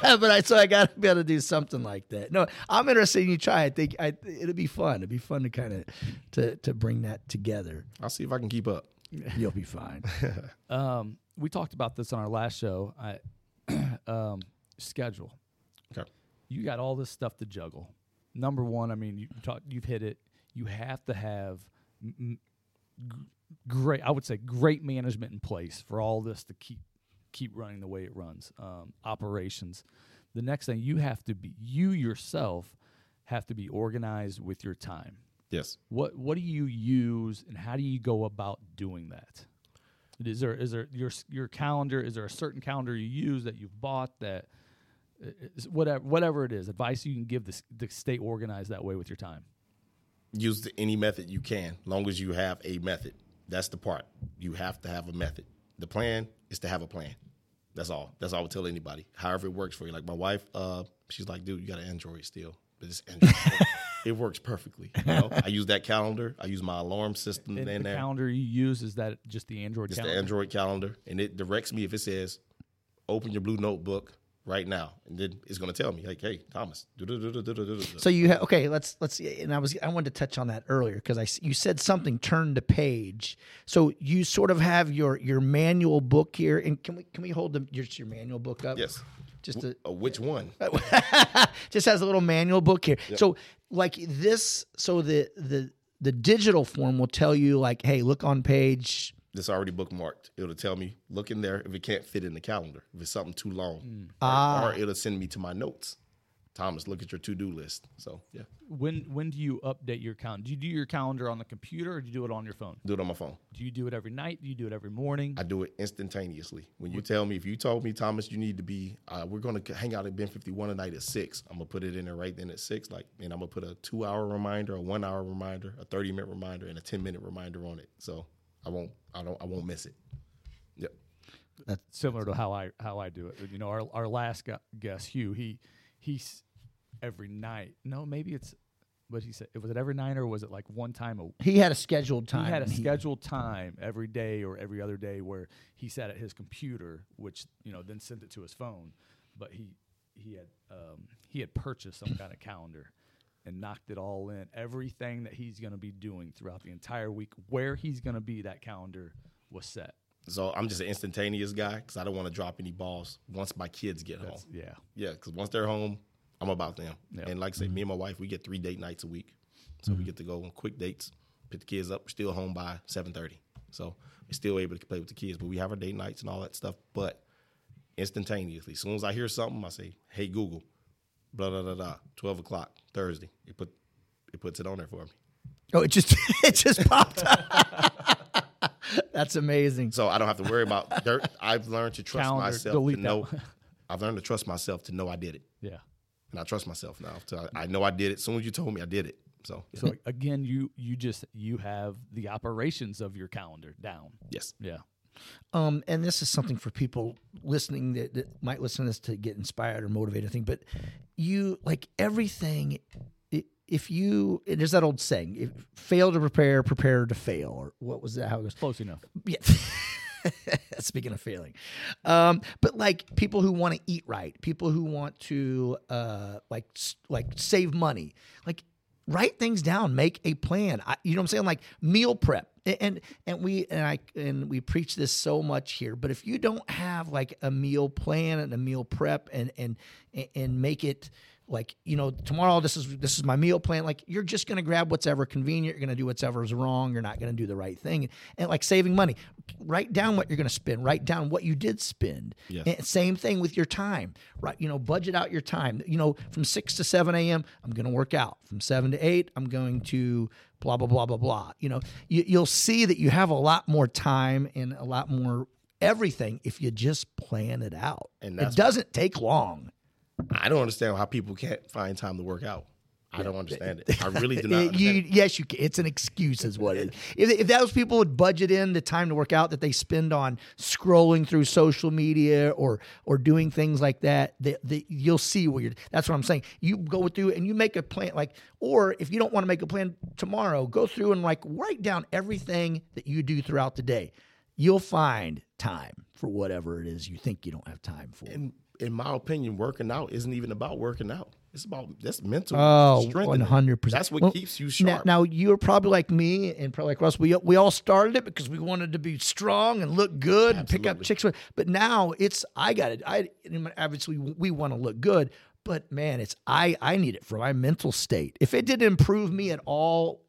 but I so I got to be able to do something like that. No, I'm interested in you try. I think I, it'll be fun. It'd be fun to kind of to to bring that together. I'll see if I can keep up. [laughs] You'll be fine. Um, we talked about this on our last show. I [clears throat] um, schedule. Okay. You got all this stuff to juggle. Number one, I mean, you talk, you've hit it. You have to have m- m- g- great. I would say great management in place for all this to keep keep running the way it runs. Um, operations. The next thing you have to be you yourself have to be organized with your time. Yes. What what do you use and how do you go about doing that? Is there is there your your calendar? Is there a certain calendar you use that you've bought that whatever whatever it is? Advice you can give this to stay organized that way with your time. Use the, any method you can, long as you have a method. That's the part. You have to have a method. The plan is to have a plan. That's all. That's all I would tell anybody. However it works for you. Like my wife, uh, she's like, dude, you got an Android still. But it's Android. [laughs] it works perfectly. You know? I use that calendar. I use my alarm system And in the there. calendar you use is that just the Android It's calendar. the Android calendar, and it directs me if it says, "Open your blue notebook right now," and then it's going to tell me, like, "Hey, Thomas." So you have okay. Let's let's see. And I was I wanted to touch on that earlier because I you said something turn to page. So you sort of have your your manual book here, and can we can we hold the, your your manual book up? Yes. Just to, Uh, which one? [laughs] just has a little manual book here. So like this, so the the the digital form will tell you like, hey, look on page. It's already bookmarked. It'll tell me look in there if it can't fit in the calendar. If it's something too long, or, Ah. or it'll send me to my notes. Thomas, look at your to do list. So yeah, When when do you update your calendar? Do you do your calendar on the computer or do you do it on your phone? do it on my phone. Do you do it every night? Do you do it every morning? I do it instantaneously. When you tell me, if you told me, Thomas, you need to be, uh, we're going to hang out at Bin 51 tonight at six. I'm gonna put it in there right then at six. Like, and I'm gonna put a two hour reminder, a one hour reminder, a 30 minute reminder, and a 10 minute reminder on it. So I won't, I don't, I won't miss it. Yep. That's similar to how I how I do it. You know, our our last gu- guest, Hugh, he he's every night. No, maybe it's what he said. Was it every night or was it like one time a week. He had a scheduled time. he had a and scheduled time every day or every other day where he sat at his computer, which you know then sent it to his phone. But he he had um, he had purchased some kind of calendar and knocked it all in. Everything that he's going to be doing throughout the entire week, where he's going to be, that calendar was set. So I'm just an instantaneous guy because I don't want to drop any balls once my kids get home. Yeah, Yeah, because once they're home, I'm about them. Yeah. And like I say, mm-hmm. me and my wife, we get three date nights a week, so we mm-hmm. get to go on quick dates, pick the kids up. We're still home by seven thirty, so we're still able to play with the kids. But we have our date nights and all that stuff. But instantaneously, as soon as I hear something, I say, "Hey Google, blah blah blah blah, twelve o'clock Thursday." It put it puts it on there for me. Oh, it just [laughs] it just popped up. That's amazing. So I don't have to worry about dirt. I've learned to trust Calendar, myself to know. [laughs] I've learned to trust myself to know I did it, Yeah. and I trust myself now. So I, I know I did it. As soon as you told me, I did it. So, yeah. So again, you you just you have the operations of your calendar down. yes, Yeah. Um, and this is something for people listening that, that might listen to this to get inspired or motivated. Thing, but you like everything. If you there's that old saying: if fail to prepare, prepare to fail, or what was that? How it goes? Close enough. Yeah. [laughs] Speaking of failing, um, but like people who want to eat right, people who want to uh, like like save money, like write things down, make a plan. I, you know what I'm saying? Like meal prep, and and we and I and we preach this so much here. But if you don't have like a meal plan and a meal prep and and and make it like you know tomorrow this is this is my meal plan. Like you're just going to grab what's ever convenient you're going to do whatever is wrong you're not going to do the right thing. And like saving money. Write down what you're going to spend. Write down what you did spend. Yes. and same thing with your time. Right you know budget out your time. You know from 6 to 7 a.m i'm going to work out. From 7 to 8 i'm going to blah blah blah blah blah. You know you, you'll see that you have a lot more time and a lot more everything if you just plan it out. And it doesn't take long I don't understand how people can't find time to work out. I don't understand it. I really do [laughs] not. You, it. yes, you can. It's an excuse, is what it is. If, if those people would budget in the time to work out that they spend on scrolling through social media or or doing things like that, the, the, you'll see where you're. That's what I'm saying. You go through and you make a plan, like, or if you don't want to make a plan tomorrow, go through and like write down everything that you do throughout the day. You'll find time for whatever it is you think you don't have time for. in, in my opinion, working out isn't even about working out. It's about that's mental. Oh, strengthening. 100%. That's what Well, keeps you Now, sharp. now you're probably like me and probably like Russ. We we all started it because we wanted to be strong and look good and pick up chicks. But now it's I got it. I obviously we want to look good, but man, it's I I need it for my mental state. If it didn't improve me at all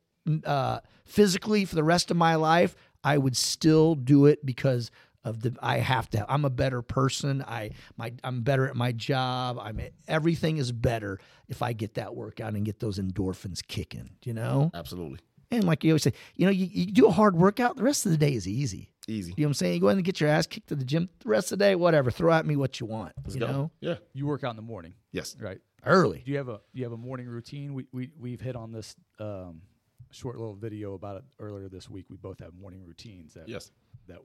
uh, physically for the rest of my life, I would still do it because of the I have to. I'm a better person. I my I'm better at my job. I'm everything is better if I get that workout and get those endorphins kicking. You know, Absolutely and like you always say, you know, you, you do a hard workout. The rest of the day is easy. easy. You know what I'm saying? You go in and get your ass kicked to the gym. The rest of the day, whatever. Throw at me what you want. Let's you go. know, Yeah. You work out in the morning, Yes. right? early. Do you have a you have a morning routine? We we we've hit on this um, short little video about it earlier this week. We both have morning routines that Yes. that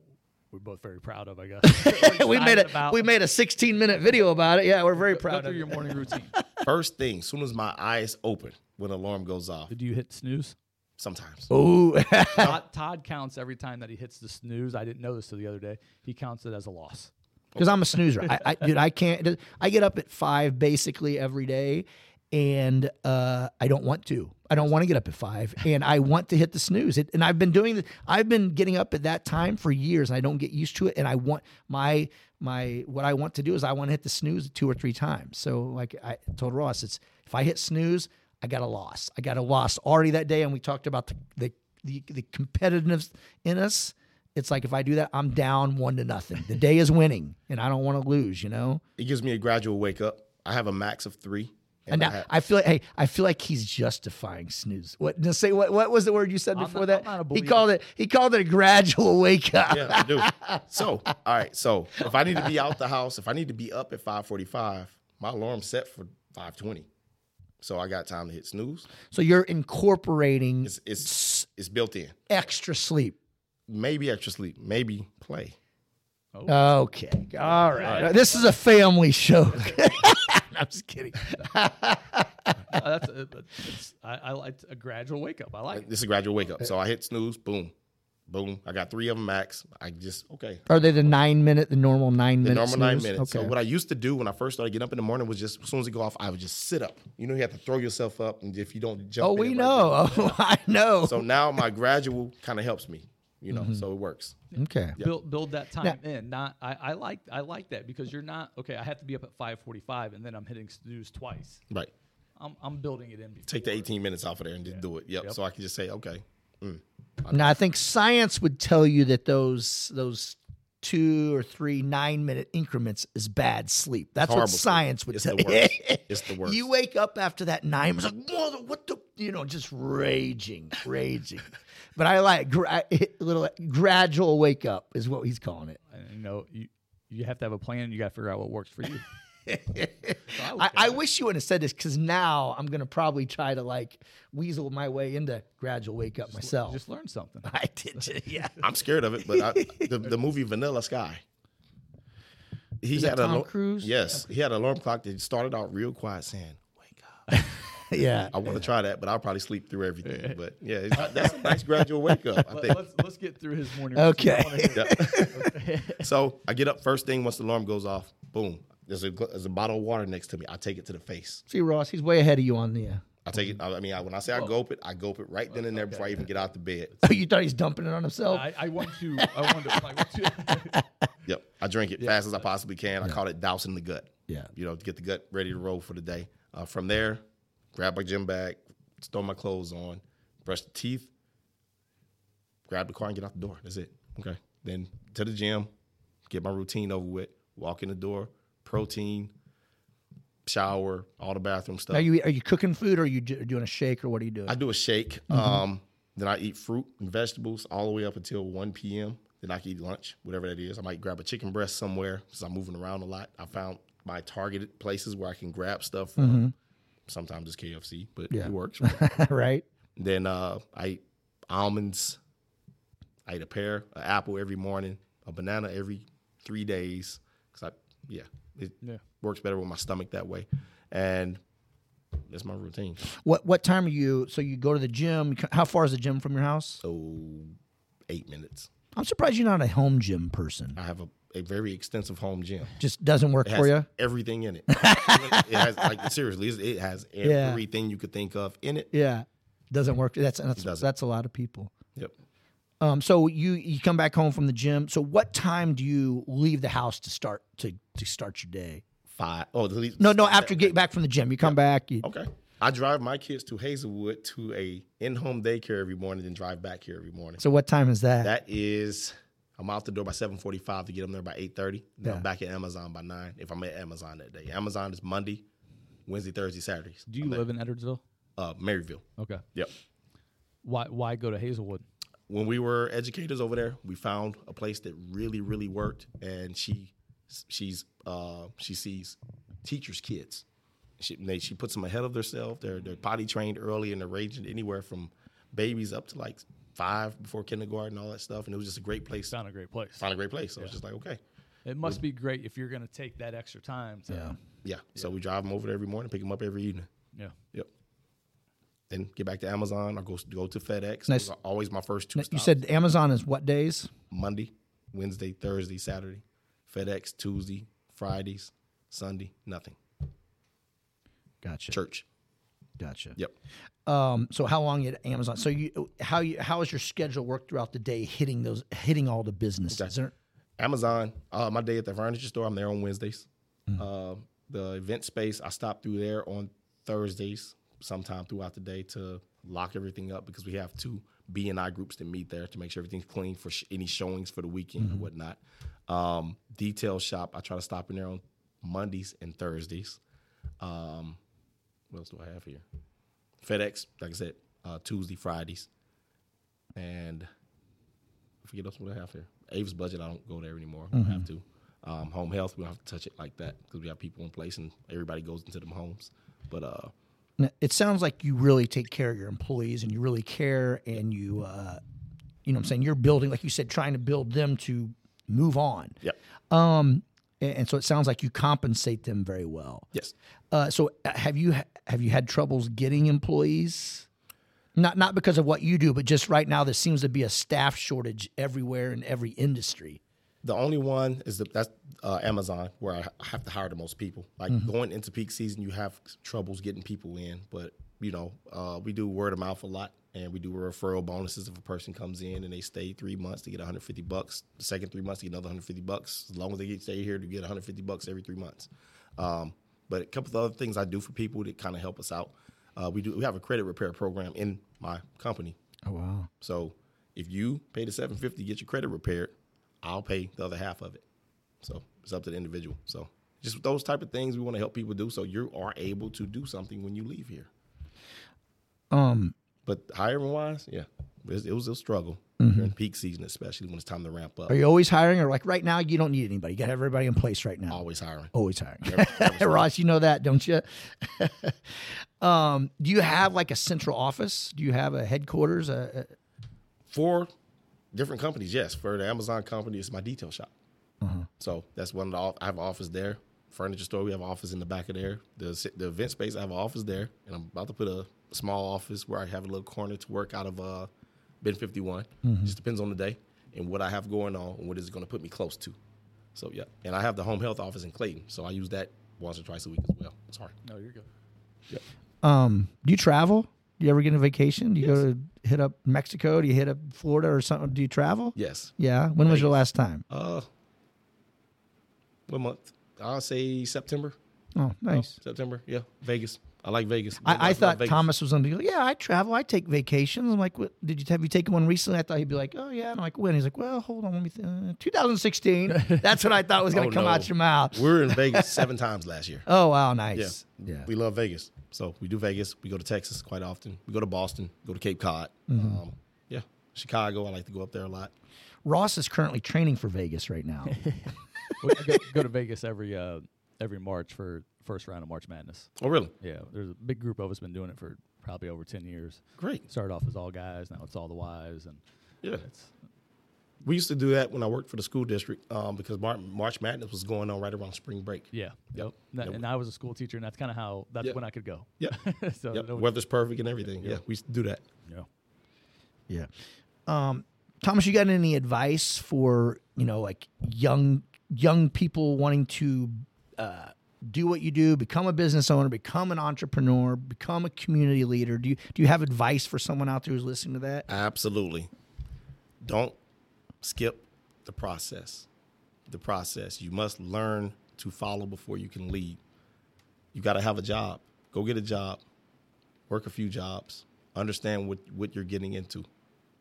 we're both very proud of. I guess [laughs] we made Excited a about. we made a 16 minute video about it. Yeah, we're very Go proud through of your it. morning routine. [laughs] First thing, as soon as my eyes open, when alarm goes off, Did you hit snooze? sometimes. Ooh, [laughs] Todd, Todd counts every time that he hits the snooze. I didn't know this till the other day. He counts it as a loss. because I'm a snoozer. I, I dude, I can't. I get up at five basically every day, and uh, I don't want to. I don't want to get up at five, and I want to hit the snooze. It, and I've been doing. The, I've been getting up at that time for years, and I don't get used to it. And I want my my what I want to do is I want to hit the snooze two or three times. So like I told Ross, it's if I hit snooze, I got a loss. I got a loss already that day, and we talked about the the the, the competitiveness in us. It's like if I do that, I'm down one to nothing. The day is winning, and I don't want to lose. You know. It gives me a gradual wake up. I have a max of three. And I now have- I feel like, hey, I feel like he's justifying snooze. What? Just say what? What was the word you said I'm before not- that? I'm not a he called it. He called it a gradual wake up. yeah, I do. [laughs] So, all right. So, if I need to be out the house, if I need to be up at five forty-five, my alarm's set for five twenty. So I got time to hit snooze. So you're incorporating It's it's it's built in. extra sleep. Maybe extra sleep. Maybe play. Okay. All right. This is a family show. [laughs] [laughs] I'm just kidding. [laughs] [laughs] Uh, that's a, it's, I, I like a gradual wake up. I like it. This is a gradual wake up. So I hit snooze. Boom, boom. I got three of them max. I just okay. Are they the nine minute, the normal nine The minutes? normal nine minutes. Okay. So what I used to do when I first started getting up in the morning was just as soon as it go off, I would just sit up. You know, you have to throw yourself up, and if you don't jump, oh, in we right know. Oh, I know. So now my gradual kind of helps me. You Mm-hmm. know, so it works. okay. Build build that time in. Not I, I like I like that because you're not okay. I have to be up at five forty five and then I'm hitting snooze twice. Right. I'm, I'm building it in. Before. Take the 18 minutes off of there and just do it. Yep. So I can just say, okay, Now I think science would tell you that those those two or three nine minute increments is bad sleep. That's what Horrible sleep. science would It's tell you. [laughs] It's the worst. You wake up after that nine. It's like, "Mother, what the you know, just raging, raging. [laughs] But I like gra- [laughs] little gradual wake up is what he's calling it. And, you know, you you have to have a plan. You got to figure out what works for you. [laughs] I, I wish you wouldn't have said this because now I'm gonna probably try to like weasel my way into gradual wake up myself. Just learn something. [laughs] I did, ju- yeah. [laughs] I'm scared of it, but I, the the movie Vanilla Sky. He Is had a Tom lo- Cruise? Yes, he had an alarm clock that started out real quiet, saying "Wake up." yeah. I want to try that, but I'll probably sleep through everything. But yeah, it's, that's a nice gradual wake up. I think. let's let's get through his morning. Okay. routine. I wanna hear it. Yeah. so I get up first thing once the alarm goes off. Boom. There's a there's a bottle of water next to me. I take it to the face. See, Ross, he's way ahead of you on the. Uh, I take it. I I mean, I, when I say I gulp it, I gulp it right then and there before I even get out the bed. oh, [laughs] you thought he's dumping it on himself? I, I want to. I want to. Like, what to [laughs] Yep. I drink it fast as I possibly can. I call it dousing the gut. Yeah. You know, to get the gut ready to roll for the day. Uh, from there, grab my gym bag, throw my clothes on, brush the teeth, grab the car and get out the door. That's it. Okay. Then to the gym, get my routine over with, walk in the door, protein, shower, all the bathroom stuff. Are you are you cooking food or are you doing a shake or what are you doing? I do a shake. Um, then I eat fruit and vegetables all the way up until 1 p.m. Then I can eat lunch, whatever that is. I might grab a chicken breast somewhere because I'm moving around a lot. I found my targeted places where I can grab stuff from. Sometimes it's KFC, but Yeah. it works. [laughs] right. then uh, I eat almonds. I eat a pear, an apple every morning, a banana every three days. Cause I, yeah, it Yeah. works better with my stomach that way. And that's my routine. What what time are you? So you go to the gym. How far is the gym from your house? So eight minutes. I'm surprised you're not a home gym person. I have a, a very extensive home gym. Just doesn't work It for you. everything in it. [laughs] it has like seriously, it has Yeah. everything you could think of in it. Yeah, doesn't work. That's that's doesn't. that's a lot of people. Yep. Um, so you you come back home from the gym. So what time do you leave the house to start to to start your day? Five. Oh, the least, No, no. After you get back from the gym, you come back. You, Okay. I drive my kids to Hazelwood to a in-home daycare every morning, then drive back here every morning. So what time is that? That is, I'm out the door by 7:45 to get them there by 8:30. Then Yeah. I'm back at Amazon by nine. If I'm at Amazon that day, Amazon is Monday, Wednesday, Thursday, Saturdays. Do you I'm at, live in Edwardsville? uh, Maryville? Okay. Yep. Why why go to Hazelwood? when we were educators over there, we found a place that really, really worked, and she, she's, uh, she sees teachers' kids. She, they, she puts them ahead of themselves. They're they're potty trained early, and they're ranging anywhere from babies up to like five before kindergarten, and all that stuff. And it was just a great place. Found a great place. Found a great place. So it's just like okay, It must be great if you're going to take that extra time. To, yeah. yeah. So we drive them over there every morning, pick them up every evening. Yeah. Yep. Then get back to Amazon. I go go to FedEx. Nice. Those are always my first two. You stops. said Amazon is what days? Monday, Wednesday, Thursday, Saturday. FedEx Tuesday, Fridays, Sunday, nothing. Gotcha. Church. Gotcha. Yep. Um, so how long at Amazon? So you how you how is your schedule work throughout the day hitting those hitting all the businesses? Okay. There- Amazon. Uh, my day at the furniture store. I'm there on Wednesdays. Uh, the event space. I stop through there on Thursdays, sometime throughout the day to lock everything up because we have two BNI groups that meet there to make sure everything's clean for sh- any showings for the weekend and whatnot. Um, detail shop. I try to stop in there on Mondays and Thursdays. Um, what else do I have here? FedEx, like I said, uh, Tuesday, Fridays, and I forget else what I have here. Avis Budget, I don't go there anymore. We don't have to. Um, home health, we don't have to touch it like that because we have people in place and everybody goes into them homes. But uh, It sounds like you really take care of your employees and you really care and you, uh, you know what I'm saying? You're building, like you said, trying to build them to move on. yep, Um, and, and so it sounds like you compensate them very well. yes. Uh, so uh, have you have you had troubles getting employees? Not not because of what you do, but just right now there seems to be a staff shortage everywhere in every industry. The only one is the, that's uh, Amazon, where I have to hire the most people. Like going into peak season, you have troubles getting people in, but you know, uh, we do word of mouth a lot, and we do referral bonuses if a person comes in and they stay three months to get 150 bucks. The second three months to get another 150 bucks. As long as they stay here to get 150 bucks every three months. Um, but a couple of other things I do for people that kind of help us out. Uh, we do we have a credit repair program in my company. Oh wow! So if you pay the seven fifty get your credit repaired, I'll pay the other half of it. So it's up to the individual. So just those type of things we want to help people do so you are able to do something when you leave here. Um, But hiring wise, yeah, it was, it was a struggle during peak season, especially when it's time to ramp up. Mm-hmm. are you always hiring, or like right now you don't need anybody? You got everybody in place right now. Always hiring. Always hiring. Never- never. [laughs] Ross, you know that, don't you? [laughs] um, do you have like a central office? Do you have a headquarters? A, a- For different companies, yes. For the Amazon company, it's my detail shop. Uh-huh. So that's one of the. I have an office there. Furniture store, we have an office in the back of there. The the event space, I have an office there, and I'm about to put a small office where I have a little corner to work out of. Uh, Bin 51. Mm-hmm. Just depends on the day and what I have going on and what is going to put me close to. So yeah, and I have the home health office in Clayton, so I use that once or twice a week as well. Sorry. No, you're good. um, do you travel? Do you ever get a vacation? Do you go to hit up Mexico? Do you hit up Florida or something? Do you travel? Yes. Yeah. When was your last time? Uh, what month? I'll say September. Oh, nice. September. Yeah, Vegas. I like Vegas. I, I love thought Vegas. Thomas was going to be like, yeah, I travel, I take vacations. I'm like, what, did you have you taken one recently? I thought he'd be like, oh yeah. And I'm like, when? He's like, well, hold on, let me. Th- uh, 2016. [laughs] That's what I thought was going Oh, to come no. out your mouth. We were in Vegas [laughs] seven times last year. Oh wow, nice. Yeah. We love Vegas. So we do Vegas. We go to Texas quite often. We go to Boston, go to Cape Cod. Mm-hmm. Um, yeah. Chicago. I like to go up there a lot. Ross is currently training for Vegas right now. [laughs] We go, go to Vegas every uh, every March for first round of March Madness. Oh, really? Yeah, there's a big group of us been doing it for probably over ten years. Great. Started off as all guys, now it's all the wives, and Yeah. it's We used to do that when I worked for the school district um, because Mar- March Madness was going on right around spring break. yeah, yep. And, Yep. and I was a school teacher, and that's kind of how that's Yep. when I could go. Yeah. [laughs] so Yep. no- Weather's perfect and everything. Yeah. We used to do that. yeah. yeah. Um, Thomas, you got any advice for you know like young young people wanting to uh, do what you do, become a business owner, become an entrepreneur, become a community leader? Do you do you have advice for someone out there who's listening to that? Absolutely. Don't skip the process. The process. You must learn to follow before you can lead. You got to have a job. Go get a job. Work a few jobs. Understand what, what you're getting into.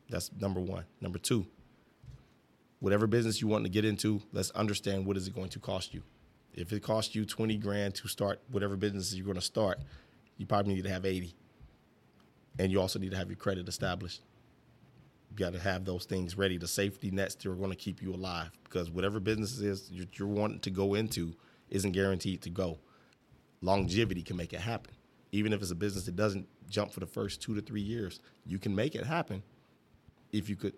That's number one. Number two, whatever business you want to get into, let's understand what is it going to cost you. If it costs you 20 grand to start whatever business you're going to start, you probably need to have 80. And you also need to have your credit established you got to have those things ready, the safety nets that are going to keep you alive. Because whatever business it is you're, you're wanting to go into isn't guaranteed to go. Longevity can make it happen. Even if it's a business that doesn't jump for the first two to three years, you can make it happen if you could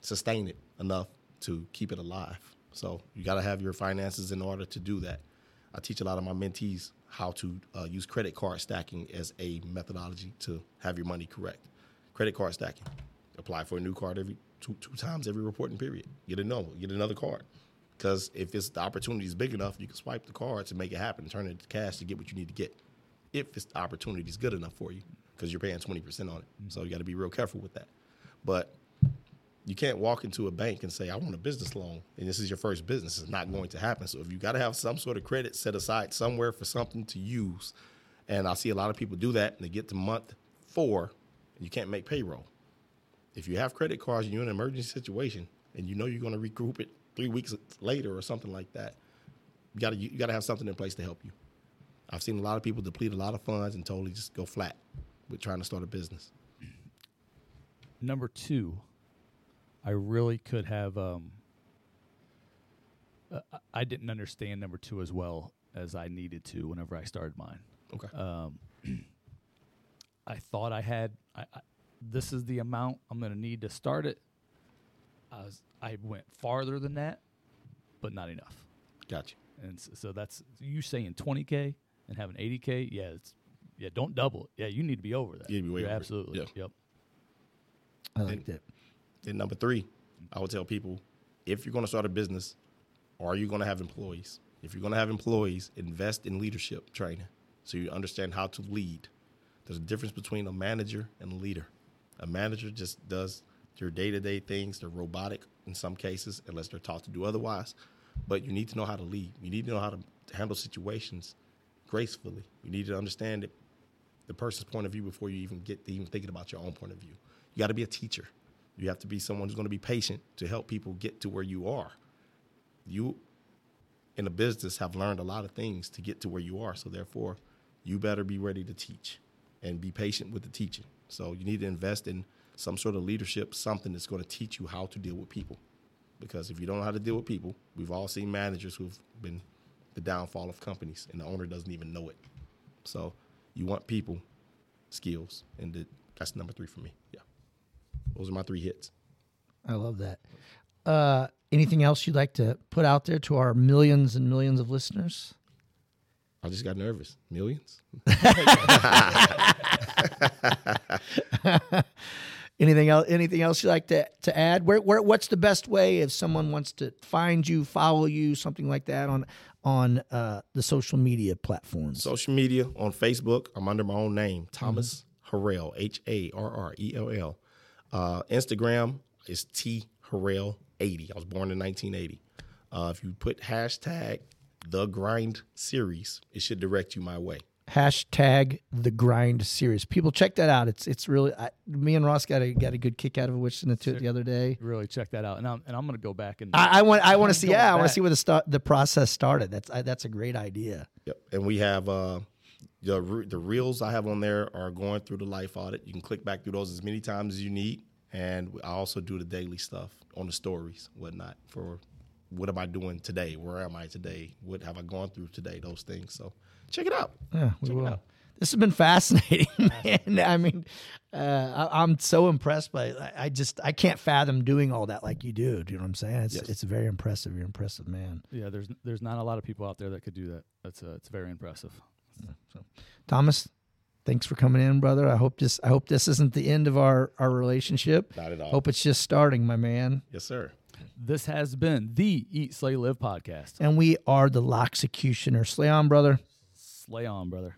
sustain it enough to keep it alive. So you got to have your finances in order to do that. I teach a lot of my mentees how to uh, use credit card stacking as a methodology to have your money correct. Credit card stacking. Apply for a new card every two, two times every reporting period. Get a no, get another card. Because if it's the opportunity is big enough, you can swipe the card to make it happen, turn it into cash to get what you need to get. If it's the opportunity is good enough for you, because you're paying twenty percent on it, so you got to be real careful with that. But you can't walk into a bank and say, I want a business loan, and this is your first business. It's not going to happen. So if you got to have some sort of credit set aside somewhere for something to use, and I see a lot of people do that, and they get to month four, and you can't make payroll. If you have credit cards and you're in an emergency situation, and you know you're going to regroup it three weeks later or something like that, you got to you got to have something in place to help you. I've seen a lot of people deplete a lot of funds and totally just go flat with trying to start a business. Number two, I really could have. Um, uh, I- I didn't understand number two as well as I needed to whenever I started mine. Okay. Um, [clears throat] I thought I had. I, I, this is the amount I'm going to need to start it. I was, I went farther than that, but not enough. Gotcha. And so, so that's you saying 20k and having 80k. Yeah, it's yeah. Don't double it. Yeah, you need to be over that. You need to be way You're over it. absolutely. Yeah. Yep. I liked it. Then number three, I would tell people if you're going to start a business, are you going to have employees? If you're going to have employees, invest in leadership training so you understand how to lead. There's a difference between a manager and a leader. A manager just does your day to day things. They're robotic in some cases, unless they're taught to do otherwise. But you need to know how to lead. You need to know how to handle situations gracefully. You need to understand the person's point of view before you even get to even thinking about your own point of view. You got to be a teacher. You have to be someone who's going to be patient to help people get to where you are. You, in a business, have learned a lot of things to get to where you are. So therefore, you better be ready to teach. and be patient with the teaching. So you need to invest in some sort of leadership, something that's going to teach you how to deal with people. Because if you don't know how to deal with people, we've all seen managers who've been the downfall of companies, and the owner doesn't even know it. So you want people skills, and that's number three for me. Yeah, those are my three hits. I love that. Uh, anything else you'd like to put out there to our millions and millions of listeners? I just got nervous. Millions? [laughs] anything else? Anything else you'd like to, to add? Where, where, what's the best way if someone wants to find you, follow you, something like that on on uh, the social media platforms? Social media on Facebook, I'm under my own name, Thomas Harrell, H A R R E L L. Uh, Instagram is T Harrell 80. I was born in 1980. Uh, if you put hashtag the grind series, it should direct you my way. Hashtag the grind series. People check that out. It's it's really I, me and Ross got a got a good kick out of it, listening to it the other day. Really check that out, and I'm and I'm gonna go back and I, I want I want to [laughs] see Going yeah I want to see where the start the process started. That's I, that's a great idea. Yep. And we have uh, the re- the reels I have on there are going through the life audit. You can click back through those as many times as you need. And I also do the daily stuff on the stories, whatnot, for what am I doing today? Where am I today? What have I gone through today? Those things. So check it out. Yeah, we Check it will. out. This has been fascinating, [laughs] man. I mean, uh, I, I'm so impressed by. I, I just I can't fathom doing all that like you do. Do you know what I'm saying? It's Yes. it's very impressive. You're an impressive man. yeah, there's there's not a lot of people out there that could do that. That's uh, it's very impressive. Thomas, thanks for coming in, brother. I hope this I hope this isn't the end of our our relationship. Not at all. Hope it's just starting, my man. Yes, sir. This has been the Eat Slay Live podcast. And we are the Loxecutioner. Slay on, brother. Slay on, brother.